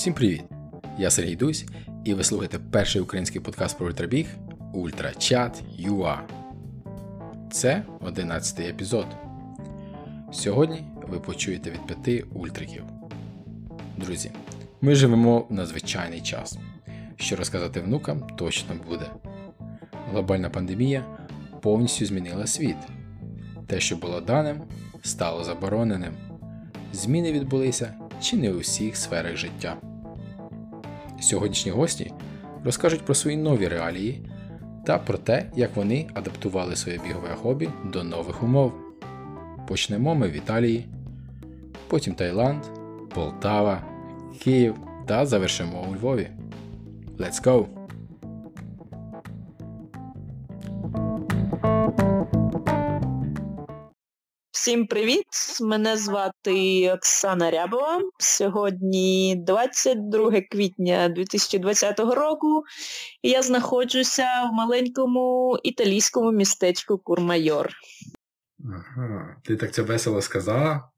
Всім привіт! Я Сергій Дусь, і ви слухаєте перший український подкаст про ультрабіг Ультрачат UA. Це 11 епізод. Сьогодні ви почуєте від п'яти ультриків. Друзі, ми живемо в надзвичайний час. Що розказати внукам точно буде. Глобальна пандемія повністю змінила світ. Те, що було даним, стало забороненим. Зміни відбулися чи не у всіх сферах життя. Сьогоднішні гості розкажуть про свої нові реалії та про те, як вони адаптували своє бігове хобі до нових умов. Почнемо ми в Італії, потім Таїланд, Полтава, Київ та завершимо у Львові. Let's go! Всім привіт! Мене звати Оксана Рябова. Сьогодні 22 квітня 2020 року і я знаходжуся в маленькому італійському містечку Курмайор. Ага, ти так це весело сказала?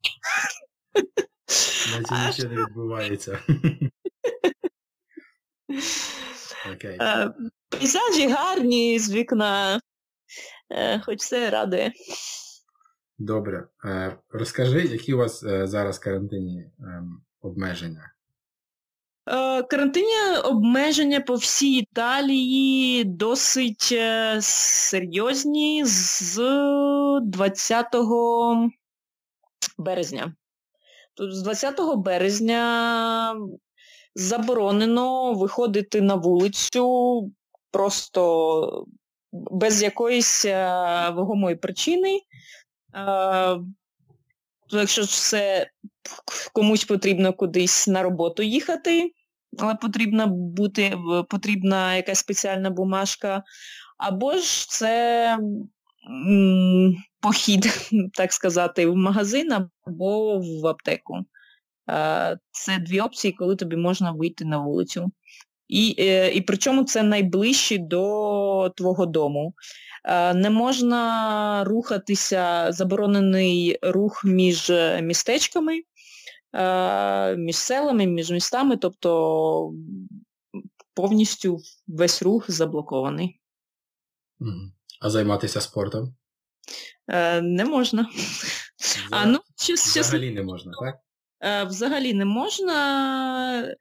Наче нічого не відбувається. Окей. Е, пейзажі гарні з вікна, е, хоч все радує. Добре. Е, розкажи, які у вас е, зараз карантинні ем, обмеження? Е, карантинні обмеження по всій Італії досить серйозні з 20 березня. Тут з 20 березня заборонено виходити на вулицю просто без якоїсь вагомої причини. Якщо це комусь потрібно кудись на роботу їхати, але потрібна бути, потрібна якась спеціальна бумажка, або ж це м, похід, так сказати, в магазин або в аптеку. Це дві опції, коли тобі можна вийти на вулицю. І е, і причому це найближче до твого дому. Е, не можна рухатися, заборонений рух між містечками, е, між селами, між містами, тобто повністю весь рух заблокований. А займатися спортом? Не можна. Взагалі, а, ну, щас, взагалі не можна, так? Взагалі не можна.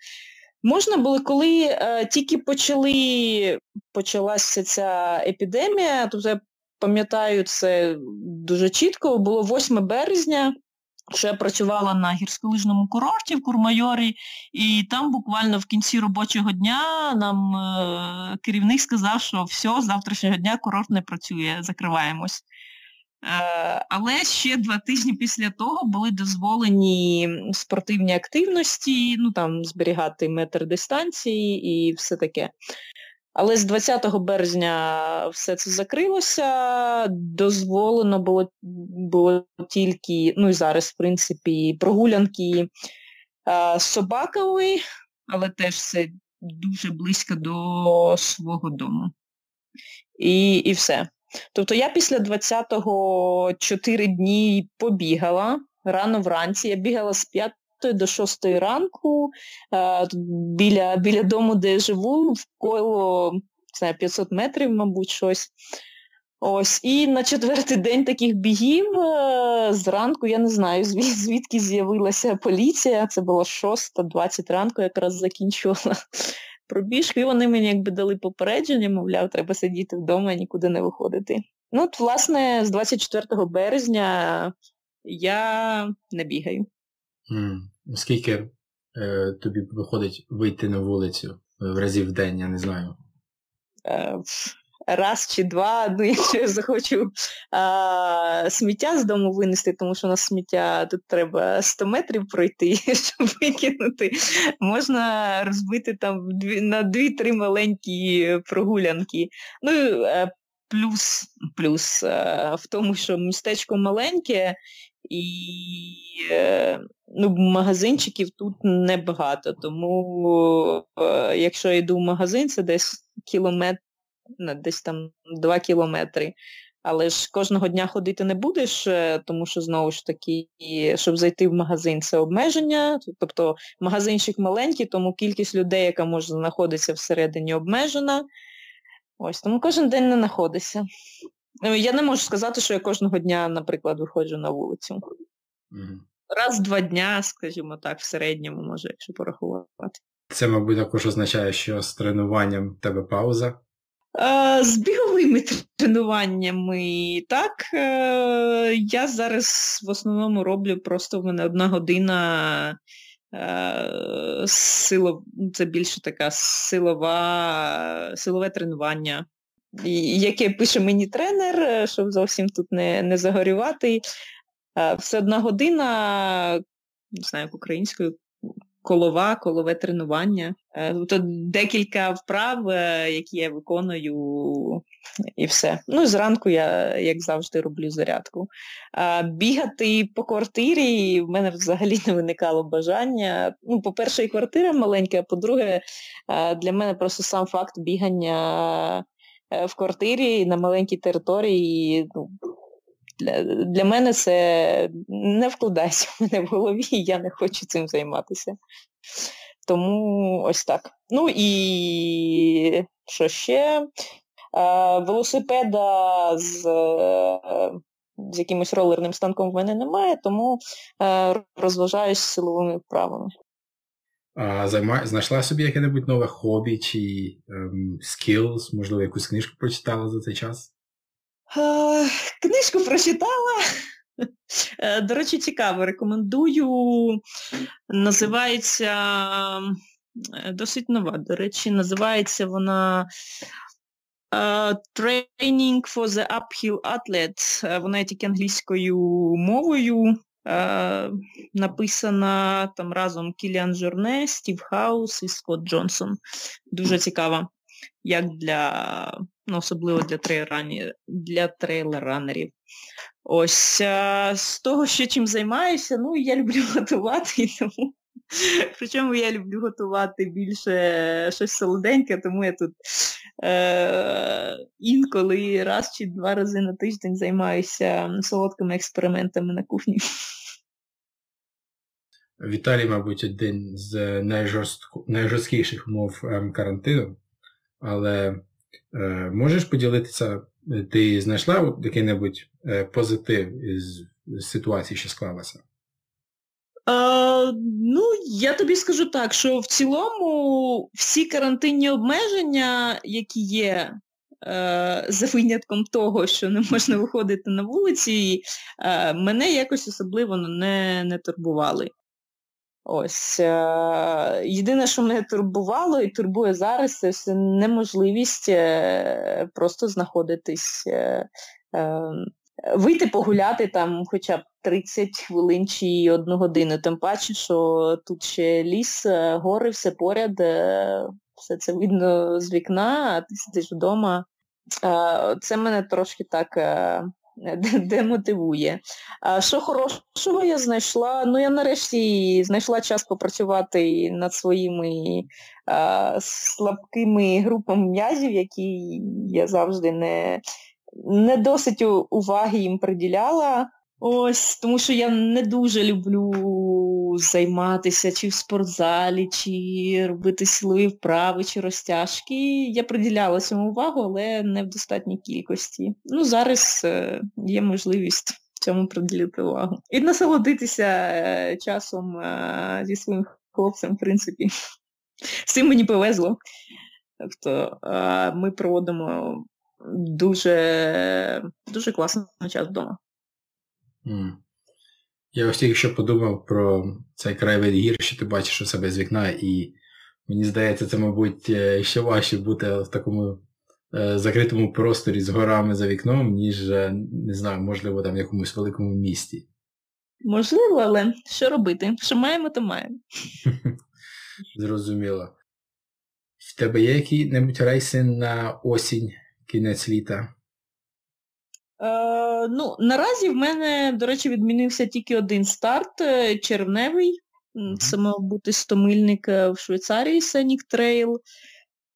Можна було, коли е, тільки почали, почалася ця епідемія, то я пам'ятаю це дуже чітко, було 8 березня, що я працювала на гірськолижному курорті в Курмайорі, і там буквально в кінці робочого дня нам е, керівник сказав, що все, з завтрашнього дня курорт не працює, закриваємось. Е, але ще два тижні після того були дозволені спортивні активності, ну там зберігати метр дистанції і все таке. Але з 20 березня все це закрилося, дозволено було було тільки, ну і зараз, в принципі, прогулянки а, з собаками, але теж це дуже близько до свого дому. І, І все. Тобто я після 20-го 4 дні побігала рано вранці, я бігала з 5 до 6 ранку е, біля біля дому, де я живу, вколо знаю, 500 метрів, мабуть, щось. Ось, І на четвертий день таких бігів е, зранку, я не знаю, звідки з'явилася поліція, це було 6-20 ранку, якраз закінчувала пробіжки, і вони мені якби дали попередження, мовляв, треба сидіти вдома і нікуди не виходити. Ну, от, власне, з 24 березня я не бігаю. Mm. Скільки е, тобі виходить вийти на вулицю в разів в день, я не знаю? Е, раз чи два, ну якщо я захочу а, сміття з дому винести, тому що на сміття тут треба 100 метрів пройти, щоб викинути, можна розбити там на 2-3 маленькі прогулянки. Ну, е, Плюс плюс е, в тому, що містечко маленьке і е, ну, магазинчиків тут небагато. Тому якщо я йду в магазин, це десь кілометр десь там 2 кілометри. Але ж кожного дня ходити не будеш, е, тому що знову ж таки, щоб зайти в магазин, це обмеження. Тобто магазинчик маленький, тому кількість людей, яка може знаходитися всередині, обмежена. Ось, тому кожен день не знаходиться. Ну, я не можу сказати, що я кожного дня, наприклад, виходжу на вулицю. Mm-hmm. Раз в два дня, скажімо так, в середньому, може, якщо порахувати. Це, мабуть, також означає, що з тренуванням в тебе пауза. З біговими тренуваннями так. Е, я зараз в основному роблю просто в мене одна година е, силов... це більше така силова, силове тренування, яке пише мені тренер, е, щоб зовсім тут не не загорювати. Все одна година, не знаю, як українською, колова, колове тренування. Е, тобто декілька вправ, е, які я виконую, і все. Ну, зранку я, як завжди, роблю зарядку. Бігати по квартирі в мене взагалі не виникало бажання. Ну, по-перше, і квартира маленька, а по-друге, для мене просто сам факт бігання е, в квартирі на маленькій території. ну, для для мене це не вкладається в мене в голові, і я не хочу цим займатися. Тому ось так. Ну і що ще? Велосипеда з з якимось ролерним станком в мене немає, тому розважаюсь силовими вправами. А займа... Знайшла собі яке-небудь нове хобі чи ем, skills, можливо, якусь книжку прочитала за цей час? Е, книжку прочитала. Е, до речі, цікаво, рекомендую. Називається е, досить нова, до речі, називається вона Training for the Uphill Athlete. Вона є тільки англійською мовою. Написана там разом Кіліан Жорне, Стів Хаус і Скотт Джонсон. Дуже цікава, як для ну, особливо для трейлранерів. Для трейлранерів. Ось а, з того, що чим займаюся, ну я люблю готувати, тому причому я люблю готувати більше щось солоденьке, тому я тут е- інколи раз чи два рази на тиждень займаюся солодкими експериментами на кухні. Віталій, мабуть, один з найжорсткіших умов ем, карантину, але Е, можеш поділитися, ти знайшла який-небудь е, позитив із ситуації, що склалася? А, Ну, я тобі скажу так, що в цілому всі карантинні обмеження, які є, е, за винятком того, що не можна виходити на вулиці, е, мене якось особливо не, не турбували. Ось е, єдине, що мене турбувало і турбує зараз, це неможливість е, просто знаходитись, е, вийти погуляти там хоча б 30 хвилин чи одну годину. Тим паче, що тут ще ліс, гори, все поряд, все це видно з вікна, а ти сидиш вдома. Це мене трошки так демотивує. А що хорошого я знайшла? Ну, я нарешті знайшла час попрацювати над своїми а, слабкими групами м'язів, які я завжди не, не досить уваги їм приділяла. Ось, тому що я не дуже люблю займатися чи в спортзалі, чи робити силові вправи, чи розтяжки. Я приділяла цьому увагу, але не в достатній кількості. Ну, зараз е, є можливість цьому приділити увагу. І насолодитися е, часом е, зі своїм хлопцем, в принципі. З цим мені повезло. Тобто ми проводимо дуже, дуже класний час вдома. Я ось тільки що подумав про цей краєвид гір, що ти бачиш у себе з вікна, і мені здається, це, мабуть, е, ще важче бути в такому е, закритому просторі з горами за вікном, ніж, е, не знаю, можливо, там в якомусь великому місті. Можливо, але що робити? Що маємо, то маємо. Зрозуміло. В тебе є які-небудь рейси на осінь, кінець літа? Е, ну, Наразі в мене, до речі, відмінився тільки один старт е, червневий. Це мав бути стомильник е, в Швейцарії Scenic Trail.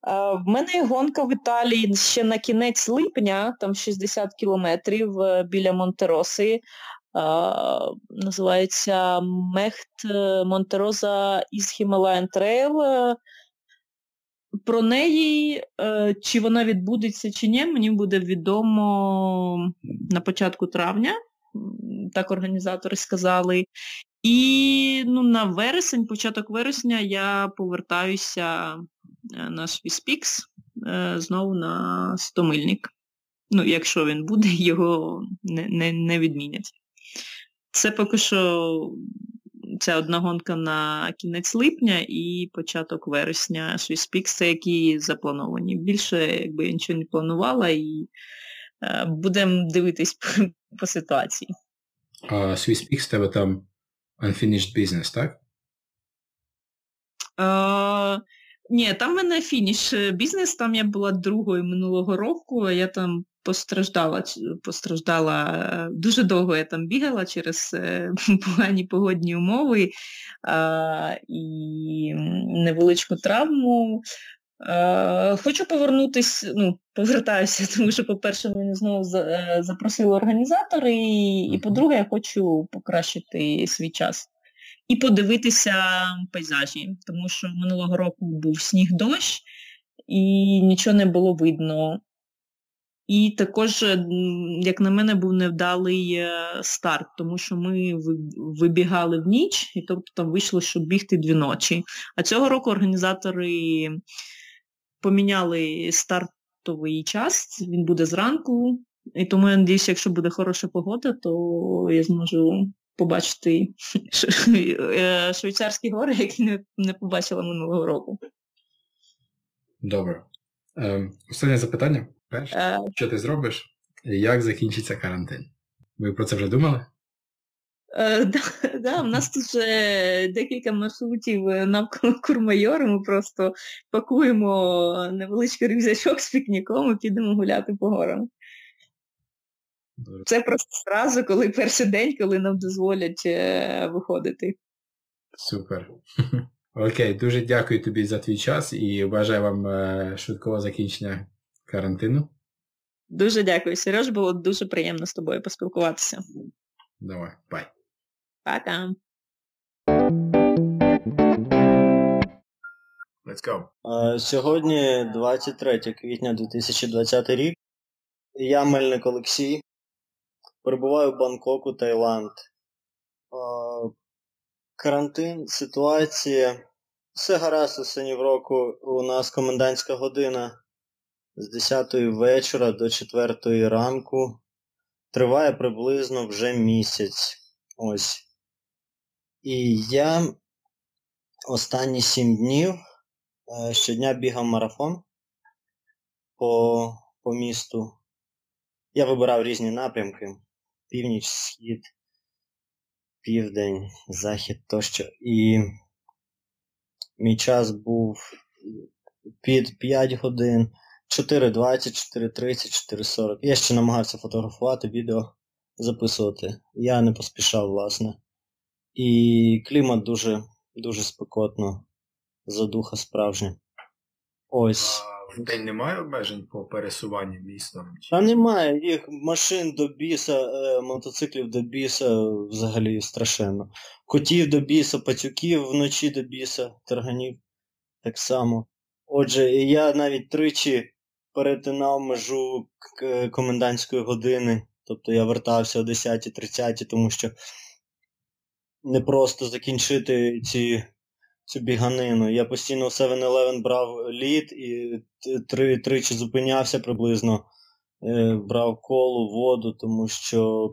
В мене гонка в Італії ще на кінець липня, там 60 кілометрів біля Монтероси. Називається Мехт Монтероза із Himalayan Trail. Про неї, е, чи вона відбудеться, чи ні, мені буде відомо на початку травня, так організатори сказали. І ну, на вересень, початок вересня, я повертаюся е, на Swisspeaks е, знову на стомильник. Ну, якщо він буде, його не, не, не відмінять. Це поки що ця одна гонка на кінець липня і початок вересня Swisspeaks, це які заплановані. Більше якби я нічого не планувала і е, будемо дивитись по, по ситуації. А Swisspeaks тебе там unfinished business, так? Е, ні, там в мене фініш бізнес, там я була другою минулого року, я там постраждала, постраждала дуже довго я там бігала через е, погані погодні умови а, і невеличку травму. А, хочу повернутися, ну, повертаюся, тому що, по-перше, мене знову е, запросили організатори, і, і по-друге, я хочу покращити свій час. І подивитися пейзажі, тому що минулого року був сніг дощ, і нічого не було видно. І також, як на мене, був невдалий е, старт, тому що ми вибігали в ніч, і тобто там вийшло, щоб бігти дві ночі. А цього року організатори поміняли стартовий час, він буде зранку. І тому я сподіваюся, якщо буде хороша погода, то я зможу побачити е, швейцарські гори, які не побачила минулого року. Добре. Ем, Останнє запитання. Перше, е... що ти зробиш, і як закінчиться карантин? Ви про це вже думали? Е, да, да, У нас тут вже декілька маршрутів навколо Курмайору, ми просто пакуємо невеличкий рюкзачок з пікніком і підемо гуляти по горам. Це просто зразу, коли перший день, коли нам дозволять е, виходити. Супер. Окей, дуже дякую тобі за твій час і бажаю вам е, швидкого закінчення карантину. Дуже дякую, Сереж, було дуже приємно з тобою поспілкуватися. Давай, бай. Пока. Let's go. Сьогодні 23 квітня 2020 рік. Я Мельник Олексій. Перебуваю в Бангкоку, Таїланд. Карантин, ситуація. Все гаразд у синів року. У нас комендантська година з 10 вечора до 4 ранку. Триває приблизно вже місяць. Ось. І я останні 7 днів е, щодня бігав марафон по, по місту. Я вибирав різні напрямки. Північ, схід, південь, захід тощо. І мій час був під 5 годин. 4.20, 4.30, 4.40. Я ще намагався фотографувати, відео записувати. Я не поспішав, власне. І клімат дуже дуже спекотно, задуха справжня. Ось. А в день немає обмежень по пересуванню містом? А немає. Їх машин до біса, е, мотоциклів до біса взагалі страшенно. Котів до біса, пацюків вночі до біса, тарганів так само. Отже, я навіть тричі перетинав межу комендантської години. Тобто я вертався о 10.30, тому що не просто закінчити ці, цю біганину. Я постійно у 7-Eleven брав лід і три, тричі зупинявся приблизно, е, брав колу, воду, тому що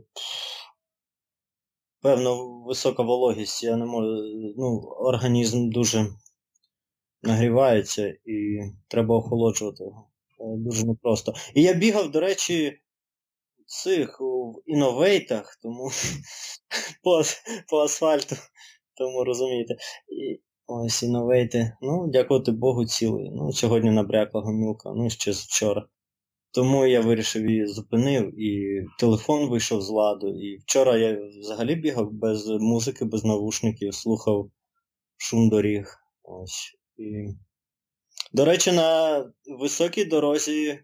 певно висока вологість. Я не можу. Ну, організм дуже нагрівається і треба охолоджувати його. Е, дуже непросто. І я бігав, до речі, цих в інновейтах, тому по по асфальту, тому розумієте. Ось інновейти. Ну, дякувати Богу, цілий. Ну, сьогодні набрякла гомілка, ну ще з вчора. Тому я вирішив її зупинив, і телефон вийшов з ладу. І вчора я взагалі бігав без музики, без навушників, слухав шум доріг. Ось. І До речі, на високій дорозі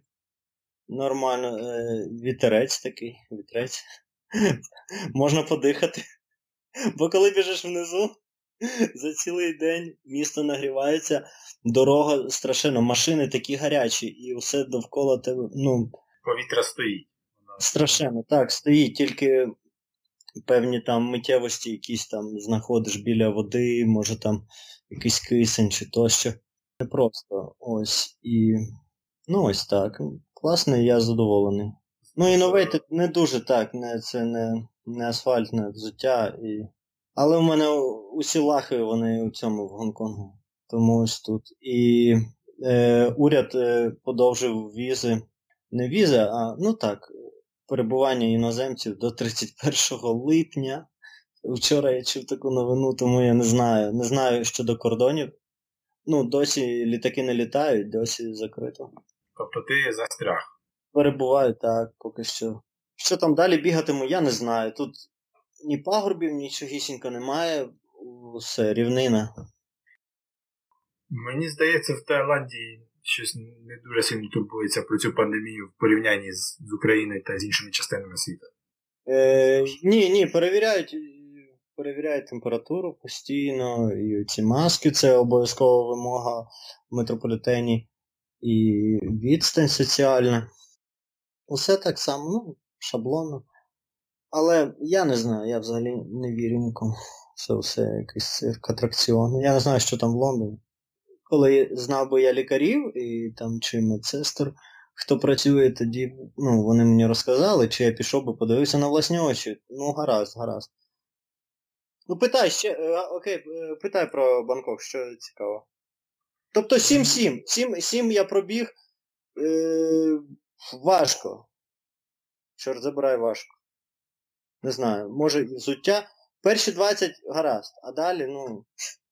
нормально е, вітерець такий, вітерець. Можна подихати. Бо коли біжиш внизу, за цілий день місто нагрівається, дорога страшенно, машини такі гарячі, і все довкола тебе. ну... Повітря стоїть. Страшенно, так, стоїть, тільки певні там миттєвості якісь там знаходиш біля води, може там якийсь кисень чи тощо. Не просто ось і. Ну ось так. Класно, я задоволений. Ну і новий не дуже так, не, це не не асфальтне взуття. І... Але в мене усі лахи вони у цьому в Гонконгу. Тому ось тут. І е, уряд е, подовжив візи. Не візи, а ну так, перебування іноземців до 31 липня. Вчора я чув таку новину, тому я не знаю. Не знаю щодо кордонів. Ну, досі літаки не літають, досі закрито. Тобто ти застряг? Перебуваю так, поки що. Що там далі бігатиму, я не знаю. Тут ні пагорбів, нічогісінько немає, все, рівнина. Мені здається, в Таїланді щось не дуже сильно турбується про цю пандемію в порівнянні з, з Україною та з іншими частинами світу. Е, Ні, ні, перевіряють перевіряють температуру постійно, і ці маски це обов'язкова вимога в метрополітені, і відстань соціальна. Усе так само, ну, шаблонно. Але я не знаю, я взагалі не вірю нікому. Це все якийсь цирк, атракціон. Я не знаю, що там в Лондоні. Коли знав би я лікарів і там чи медсестер, хто працює тоді, ну, вони мені розказали, чи я пішов би подивився на власні очі. Ну, гаразд, гаразд. Ну, питай ще, е, окей, е, питай про Бангкок, що цікаво. Тобто 7-7. 7 я пробіг е, важко. Чорт забирай важко. Не знаю, може і взуття. Перші 20 гаразд, а далі, ну,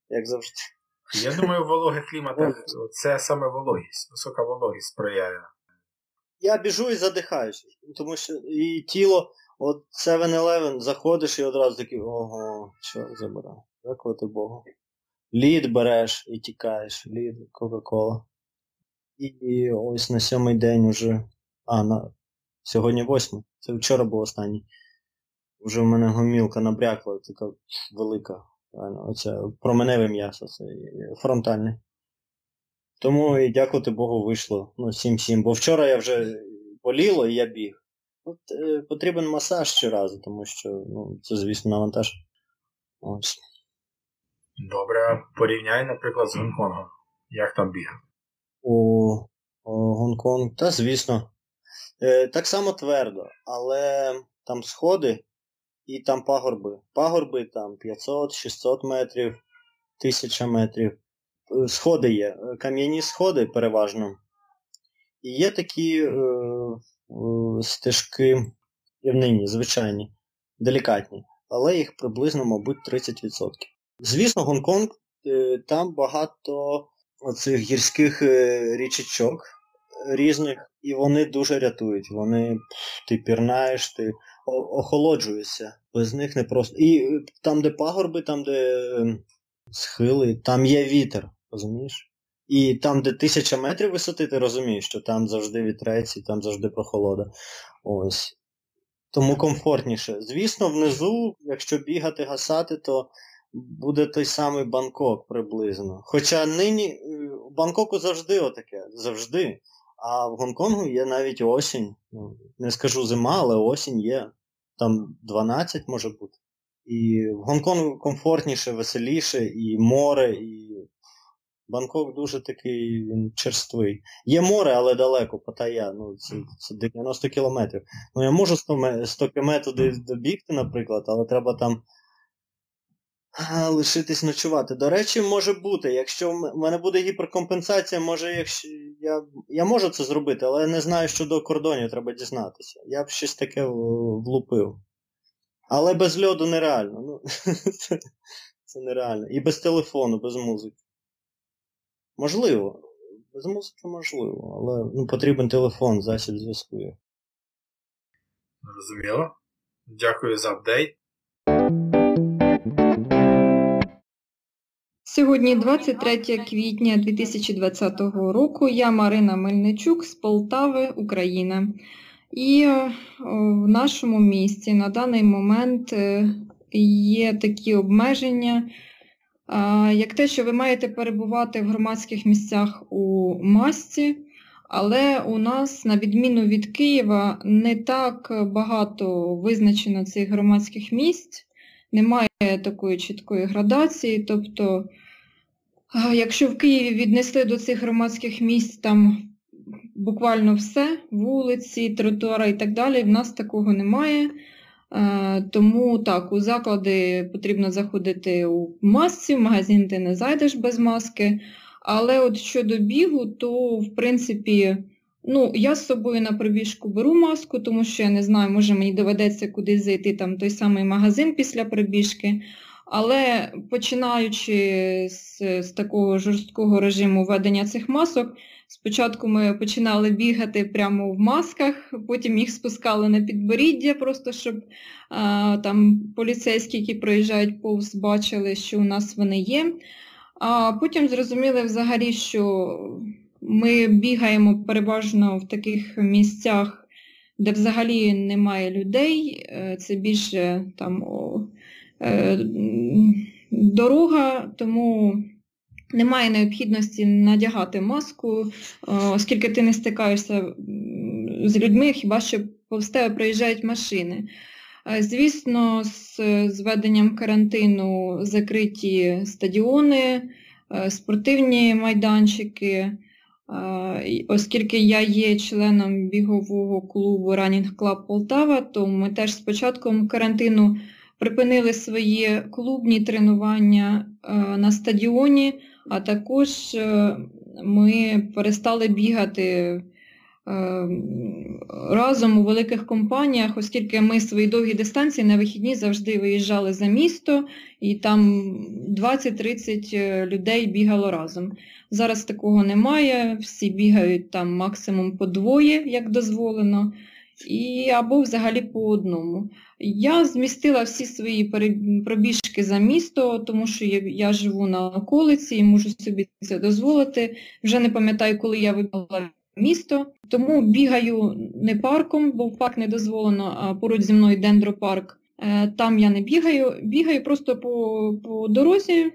як завжди. Я думаю, вологий клімат це саме вологість, висока вологість сприяє. Я біжу і задихаюся, тому що і тіло От 7-Eleven заходиш і одразу такий, ого, що забирав. Дякувати Богу. Лід береш і тікаєш, лід, Кока-Кола. І, і ось на сьомий день уже. А, на... сьогодні восьмий. Це вчора був останній. Вже в мене гомілка набрякла, така велика. Оце променеве м'ясо, це фронтальне. Тому і дякувати Богу вийшло. Ну, 7-7. Бо вчора я вже боліло і я біг. От, е, Потрібен масаж щоразу, тому що ну, це, звісно, навантаж. Ось. Добре, порівняй, наприклад, з Гонконгом. Як там бігати? У Гонконг, та звісно. Е, Так само твердо, але там сходи і там пагорби. Пагорби там 500-600 метрів, 1000 метрів. Е, сходи є. Е, кам'яні сходи переважно. І є такі. Е, Е, стежки рівнині, звичайні, делікатні, але їх приблизно, мабуть, 30%. Звісно, Гонконг, е, там багато оцих гірських е, річечок різних, і вони дуже рятують. Вони ти пірнаєш, ти охолоджуєшся. Без них не просто. І там, де пагорби, там, де схили, там є вітер, розумієш? І там, де тисяча метрів висоти, ти розумієш, що там завжди вітрець і там завжди прохолода. Ось. Тому комфортніше. Звісно, внизу, якщо бігати, гасати, то буде той самий Бангкок приблизно. Хоча нині е, Бангкоку завжди отаке, завжди. А в Гонконгу є навіть осінь. Ну, не скажу зима, але осінь є. Там 12 може бути. І в Гонконгу комфортніше, веселіше, і море, і Бангкок дуже такий він черствий. Є море, але далеко, Паттайя, ну це, це 90 кілометрів. Ну я можу 100 100 км туди добігти, наприклад, але треба там лишитись ночувати. До речі, може бути. Якщо в мене буде гіперкомпенсація, може, якщо я я можу це зробити, але не знаю, що до кордонів треба дізнатися. Я б щось таке влупив. Але без льоду нереально. Ну, Це, це нереально. І без телефону, без музики. Можливо. Без музики можливо, але ну, потрібен телефон, засіб зв'язку. Зрозуміло. Дякую за апдейт. Сьогодні 23 квітня 2020 року. Я Марина Мельничук з Полтави, Україна. І е, в нашому місті на даний момент е, є такі обмеження, як те, що ви маєте перебувати в громадських місцях у масці, але у нас, на відміну від Києва, не так багато визначено цих громадських місць немає такої чіткої градації. Тобто, якщо в Києві віднесли до цих громадських місць там буквально все, вулиці, тротуари і так далі, в нас такого немає. Тому так, у заклади потрібно заходити у масці, в магазин ти не зайдеш без маски. Але от щодо бігу, то в принципі Ну, я з собою на пробіжку беру маску, тому що я не знаю, може мені доведеться кудись зайти там той самий магазин після пробіжки. Але починаючи з, з такого жорсткого режиму введення цих масок, спочатку ми починали бігати прямо в масках, потім їх спускали на підборіддя, просто щоб а, там поліцейські, які проїжджають повз, бачили, що у нас вони є. А потім зрозуміли взагалі, що ми бігаємо переважно в таких місцях, де взагалі немає людей. Е, це більше там е, дорога, тому немає необхідності надягати маску, оскільки ти не стикаєшся з людьми, хіба що повз тебе приїжджають машини. Е, звісно, з зведенням карантину закриті стадіони, спортивні майданчики. Оскільки я є членом бігового клубу Running Club Полтава, то ми теж з початком карантину припинили свої клубні тренування на стадіоні, а також е, ми перестали бігати разом у великих компаніях, оскільки ми свої довгі дистанції на вихідні завжди виїжджали за місто, і там 20-30 е, людей бігало разом. Зараз такого немає, всі бігають там максимум по двоє, як дозволено, і або взагалі по одному. Я змістила всі свої пробіжки за місто, тому що я живу на околиці і можу собі це дозволити. Вже не пам'ятаю, коли я вибрала місто, тому бігаю не парком, бо в парк не дозволено, а поруч зі мною дендропарк. Е, там я не бігаю, бігаю просто по по дорозі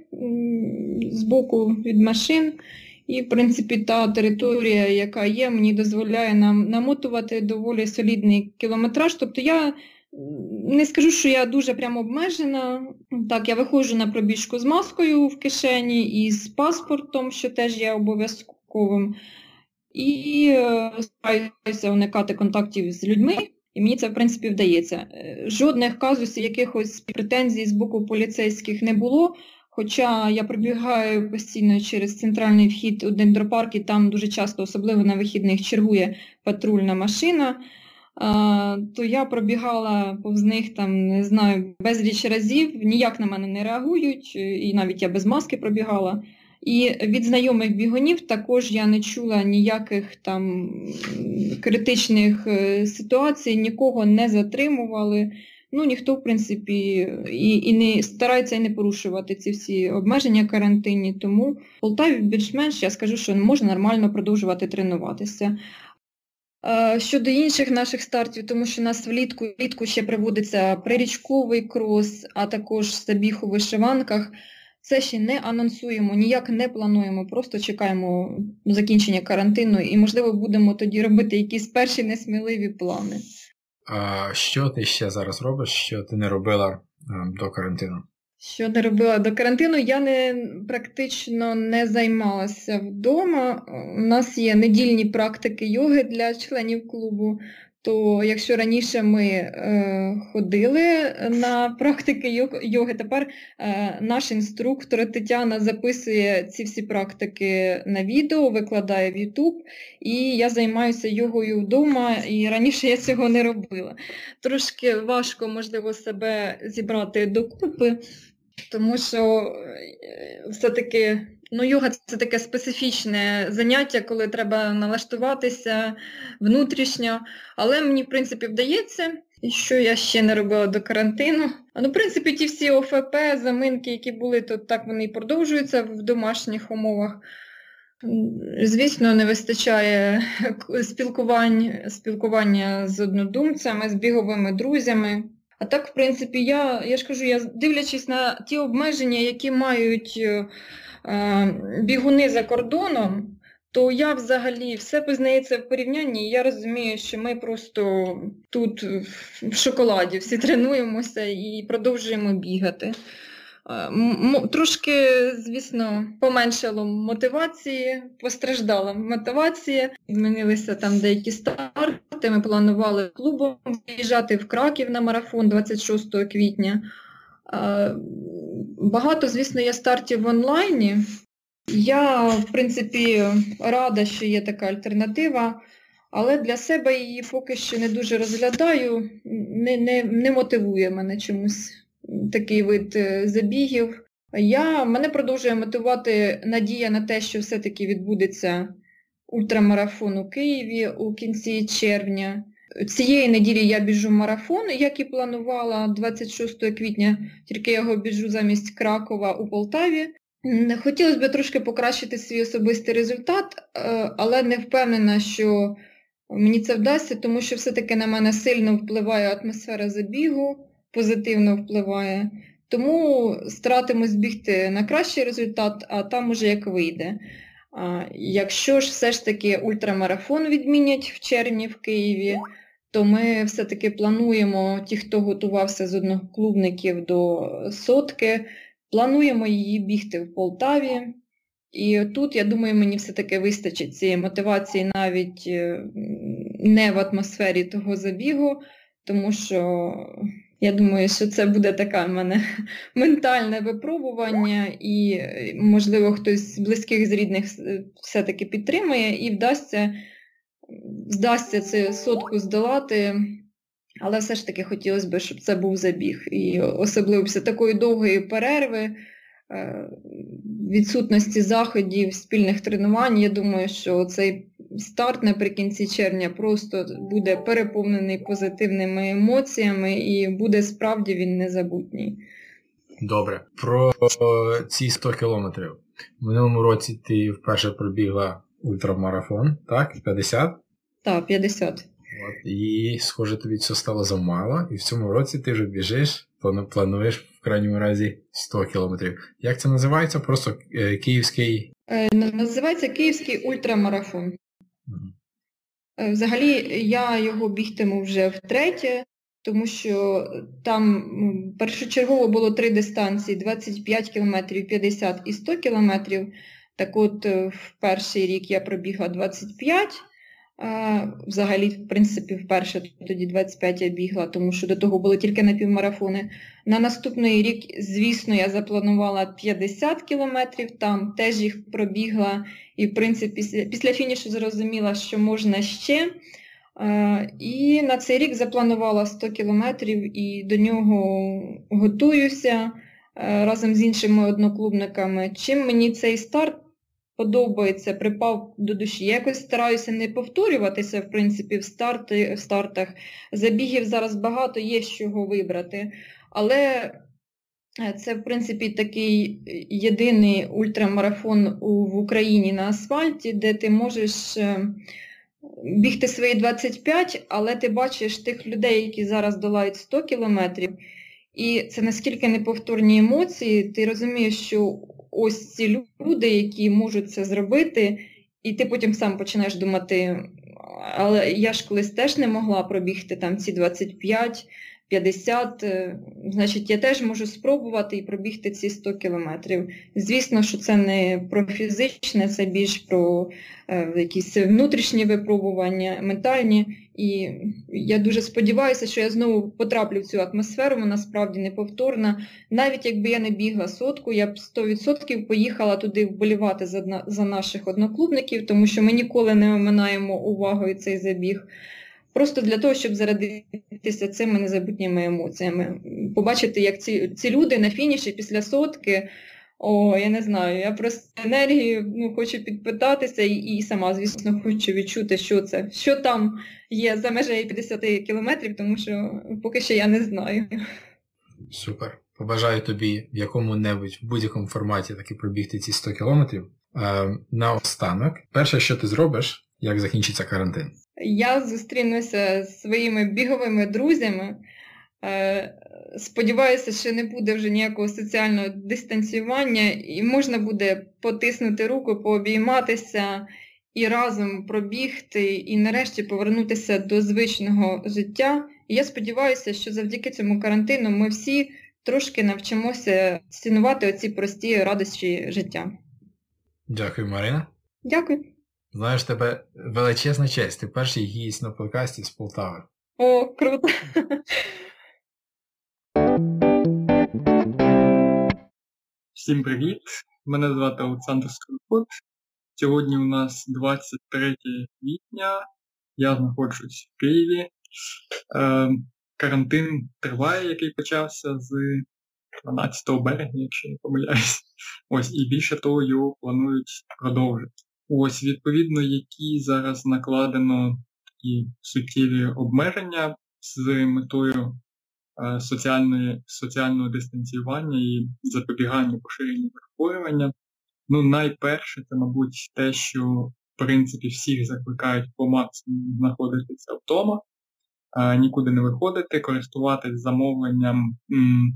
з боку від машин. І, в принципі, та територія, яка є, мені дозволяє нам намотувати доволі солідний кілометраж. Тобто я не скажу, що я дуже прямо обмежена. Так, я виходжу на пробіжку з маскою в кишені і з паспортом, що теж є обов'язковим. І е, стараюся уникати контактів з людьми. І мені це, в принципі, вдається. Е, жодних казусів, якихось претензій з боку поліцейських не було. Хоча я пробігаю постійно через центральний вхід у дендропарк, і там дуже часто, особливо на вихідних, чергує патрульна машина, то я пробігала повз них там, не знаю, безліч разів, ніяк на мене не реагують, і навіть я без маски пробігала. І від знайомих бігунів також я не чула ніяких там критичних е, ситуацій, нікого не затримували. Ну, ніхто, в принципі, і і не старається і не порушувати ці всі обмеження карантинні, тому в Полтаві більш-менш я скажу, що можна нормально продовжувати тренуватися. Щодо інших наших стартів, тому що у нас влітку влітку ще проводиться прирічковий крос, а також забіг у вишиванках. Це ще не анонсуємо, ніяк не плануємо, просто чекаємо закінчення карантину і, можливо, будемо тоді робити якісь перші несміливі плани. А Що ти ще зараз робиш, що ти не робила е, до карантину? Що не робила до карантину, я не практично не займалася вдома. У нас є недільні практики йоги для членів клубу, то якщо раніше ми е, ходили на практики йоги, тепер е, наш інструктор Тетяна записує ці всі практики на відео, викладає в YouTube, і я займаюся йогою вдома, і раніше я цього не робила. Трошки важко, можливо, себе зібрати докупи, тому що е, все-таки Ну, йога це таке специфічне заняття, коли треба налаштуватися внутрішньо. Але мені, в принципі, вдається. І що я ще не робила до карантину? Ну, в принципі, ті всі ОФП, заминки, які були, то так вони і продовжуються в домашніх умовах. Звісно, не вистачає спілкувань, спілкування з однодумцями, з біговими друзями. А так, в принципі, я я ж кажу, я дивлячись на ті обмеження, які мають е, бігуни за кордоном, то я взагалі все познається в порівнянні, і я розумію, що ми просто тут в шоколаді всі тренуємося і продовжуємо бігати. Трошки, звісно, поменшало мотивації, постраждала мотивація, змінилися там деякі старти. Ми планували клубом виїжджати в Краків на марафон 26 квітня. Багато, звісно, є стартів в онлайні. Я, в принципі, рада, що є така альтернатива, але для себе її поки що не дуже розглядаю, не, не, не мотивує мене чомусь такий вид е, забігів. Я, Мене продовжує мотивувати надія на те, що все-таки відбудеться ультрамарафон у Києві у кінці червня. Цієї неділі я біжу марафон, як і планувала 26 квітня, тільки я його біжу замість Кракова у Полтаві. Хотілося б трошки покращити свій особистий результат, е, але не впевнена, що мені це вдасться, тому що все-таки на мене сильно впливає атмосфера забігу позитивно впливає. Тому старатимось бігти на кращий результат, а там уже як вийде. Якщо ж все ж таки ультрамарафон відмінять в червні в Києві, то ми все-таки плануємо, ті, хто готувався з одноклубників до сотки, плануємо її бігти в Полтаві. І тут, я думаю, мені все-таки вистачить цієї мотивації навіть е, не в атмосфері того забігу, тому що я думаю, що це буде таке в мене ментальне випробування, і, можливо, хтось з близьких з рідних все-таки підтримує і вдасться вдасться цю сотку здолати. Але все ж таки хотілося б, щоб це був забіг. І особливо після такої довгої перерви, е, відсутності заходів, спільних тренувань, я думаю, що цей старт наприкінці червня просто буде переповнений позитивними емоціями і буде справді він незабутній. Добре. Про ці 100 кілометрів. В минулому році ти вперше пробігла ультрамарафон, так? 50? Так, 50. От. І, схоже, тобі це стало замало, і в цьому році ти вже біжиш, плануєш в крайньому разі 100 кілометрів. Як це називається? Просто е, київський. Е, називається Київський ультрамарафон. Е, взагалі я його бігтиму вже втретє, тому що там першочергово було три дистанції 25 км, 50 і 100 км. Так от е, в перший рік я пробігла 25 Взагалі, в принципі, вперше тоді 25 я бігла, тому що до того були тільки напівмарафони. На наступний рік, звісно, я запланувала 50 кілометрів, там теж їх пробігла і, в принципі, після фінішу зрозуміла, що можна ще. І на цей рік запланувала 100 кілометрів і до нього готуюся разом з іншими одноклубниками. Чим мені цей старт подобається, припав до душі. Я якось стараюся не повторюватися, в принципі, в, старти, в стартах. Забігів зараз багато, є з чого вибрати. Але е, це, в принципі, такий єдиний ультрамарафон в Україні на асфальті, де ти можеш е, бігти свої 25, але ти бачиш тих людей, які зараз долають 100 кілометрів. І це наскільки неповторні емоції, ти розумієш, що ось ці люди, які можуть це зробити, і ти потім сам починаєш думати, але я ж колись теж не могла пробігти там ці 25, 50, е, значить, я теж можу спробувати і пробігти ці 100 кілометрів. Звісно, що це не про фізичне, це більш про е, якісь внутрішні випробування, ментальні. І я дуже сподіваюся, що я знову потраплю в цю атмосферу, вона справді неповторна. Навіть якби я не бігла сотку, я б 100% поїхала туди вболівати за за наших одноклубників, тому що ми ніколи не оминаємо увагою цей забіг. Просто для того, щоб зарадитися цими незабутніми емоціями. Побачити, як ці ці люди на фініші після сотки О, я не знаю. Я просто енергію ну, хочу підпитатися і, і сама, звісно, хочу відчути, що це, що там є за межею 50 кілометрів, тому що поки що я не знаю. Супер. Побажаю тобі в якому-небудь в будь-якому форматі таки пробігти ці 100 кілометрів. Е, наостанок, перше, що ти зробиш, як закінчиться карантин? Я зустрінуся з своїми біговими друзями. Е, сподіваюся, що не буде вже ніякого соціального дистанціювання, і можна буде потиснути руку, пообійматися і разом пробігти, і нарешті повернутися до звичного життя. І я сподіваюся, що завдяки цьому карантину ми всі трошки навчимося цінувати оці прості радощі життя. Дякую, Марина. Дякую. Знаєш, тебе величезна честь. Ти перший гість на подкасті з Полтави. О, круто. Всім привіт! Мене звати Олександр Скороход. Сьогодні у нас 23 квітня. Я знаходжусь в Києві. Е, карантин триває, який почався з 12 березня, якщо не помиляюсь. Ось, і більше того, його планують продовжити. Ось, відповідно, які зараз накладено такі суттєві обмеження з метою е, соціальної, соціального дистанціювання і запобігання поширенню захворювання. Ну, найперше, це, мабуть, те, що в принципі всіх закликають по максимуму знаходитися вдома, нікуди не виходити, користуватись замовленням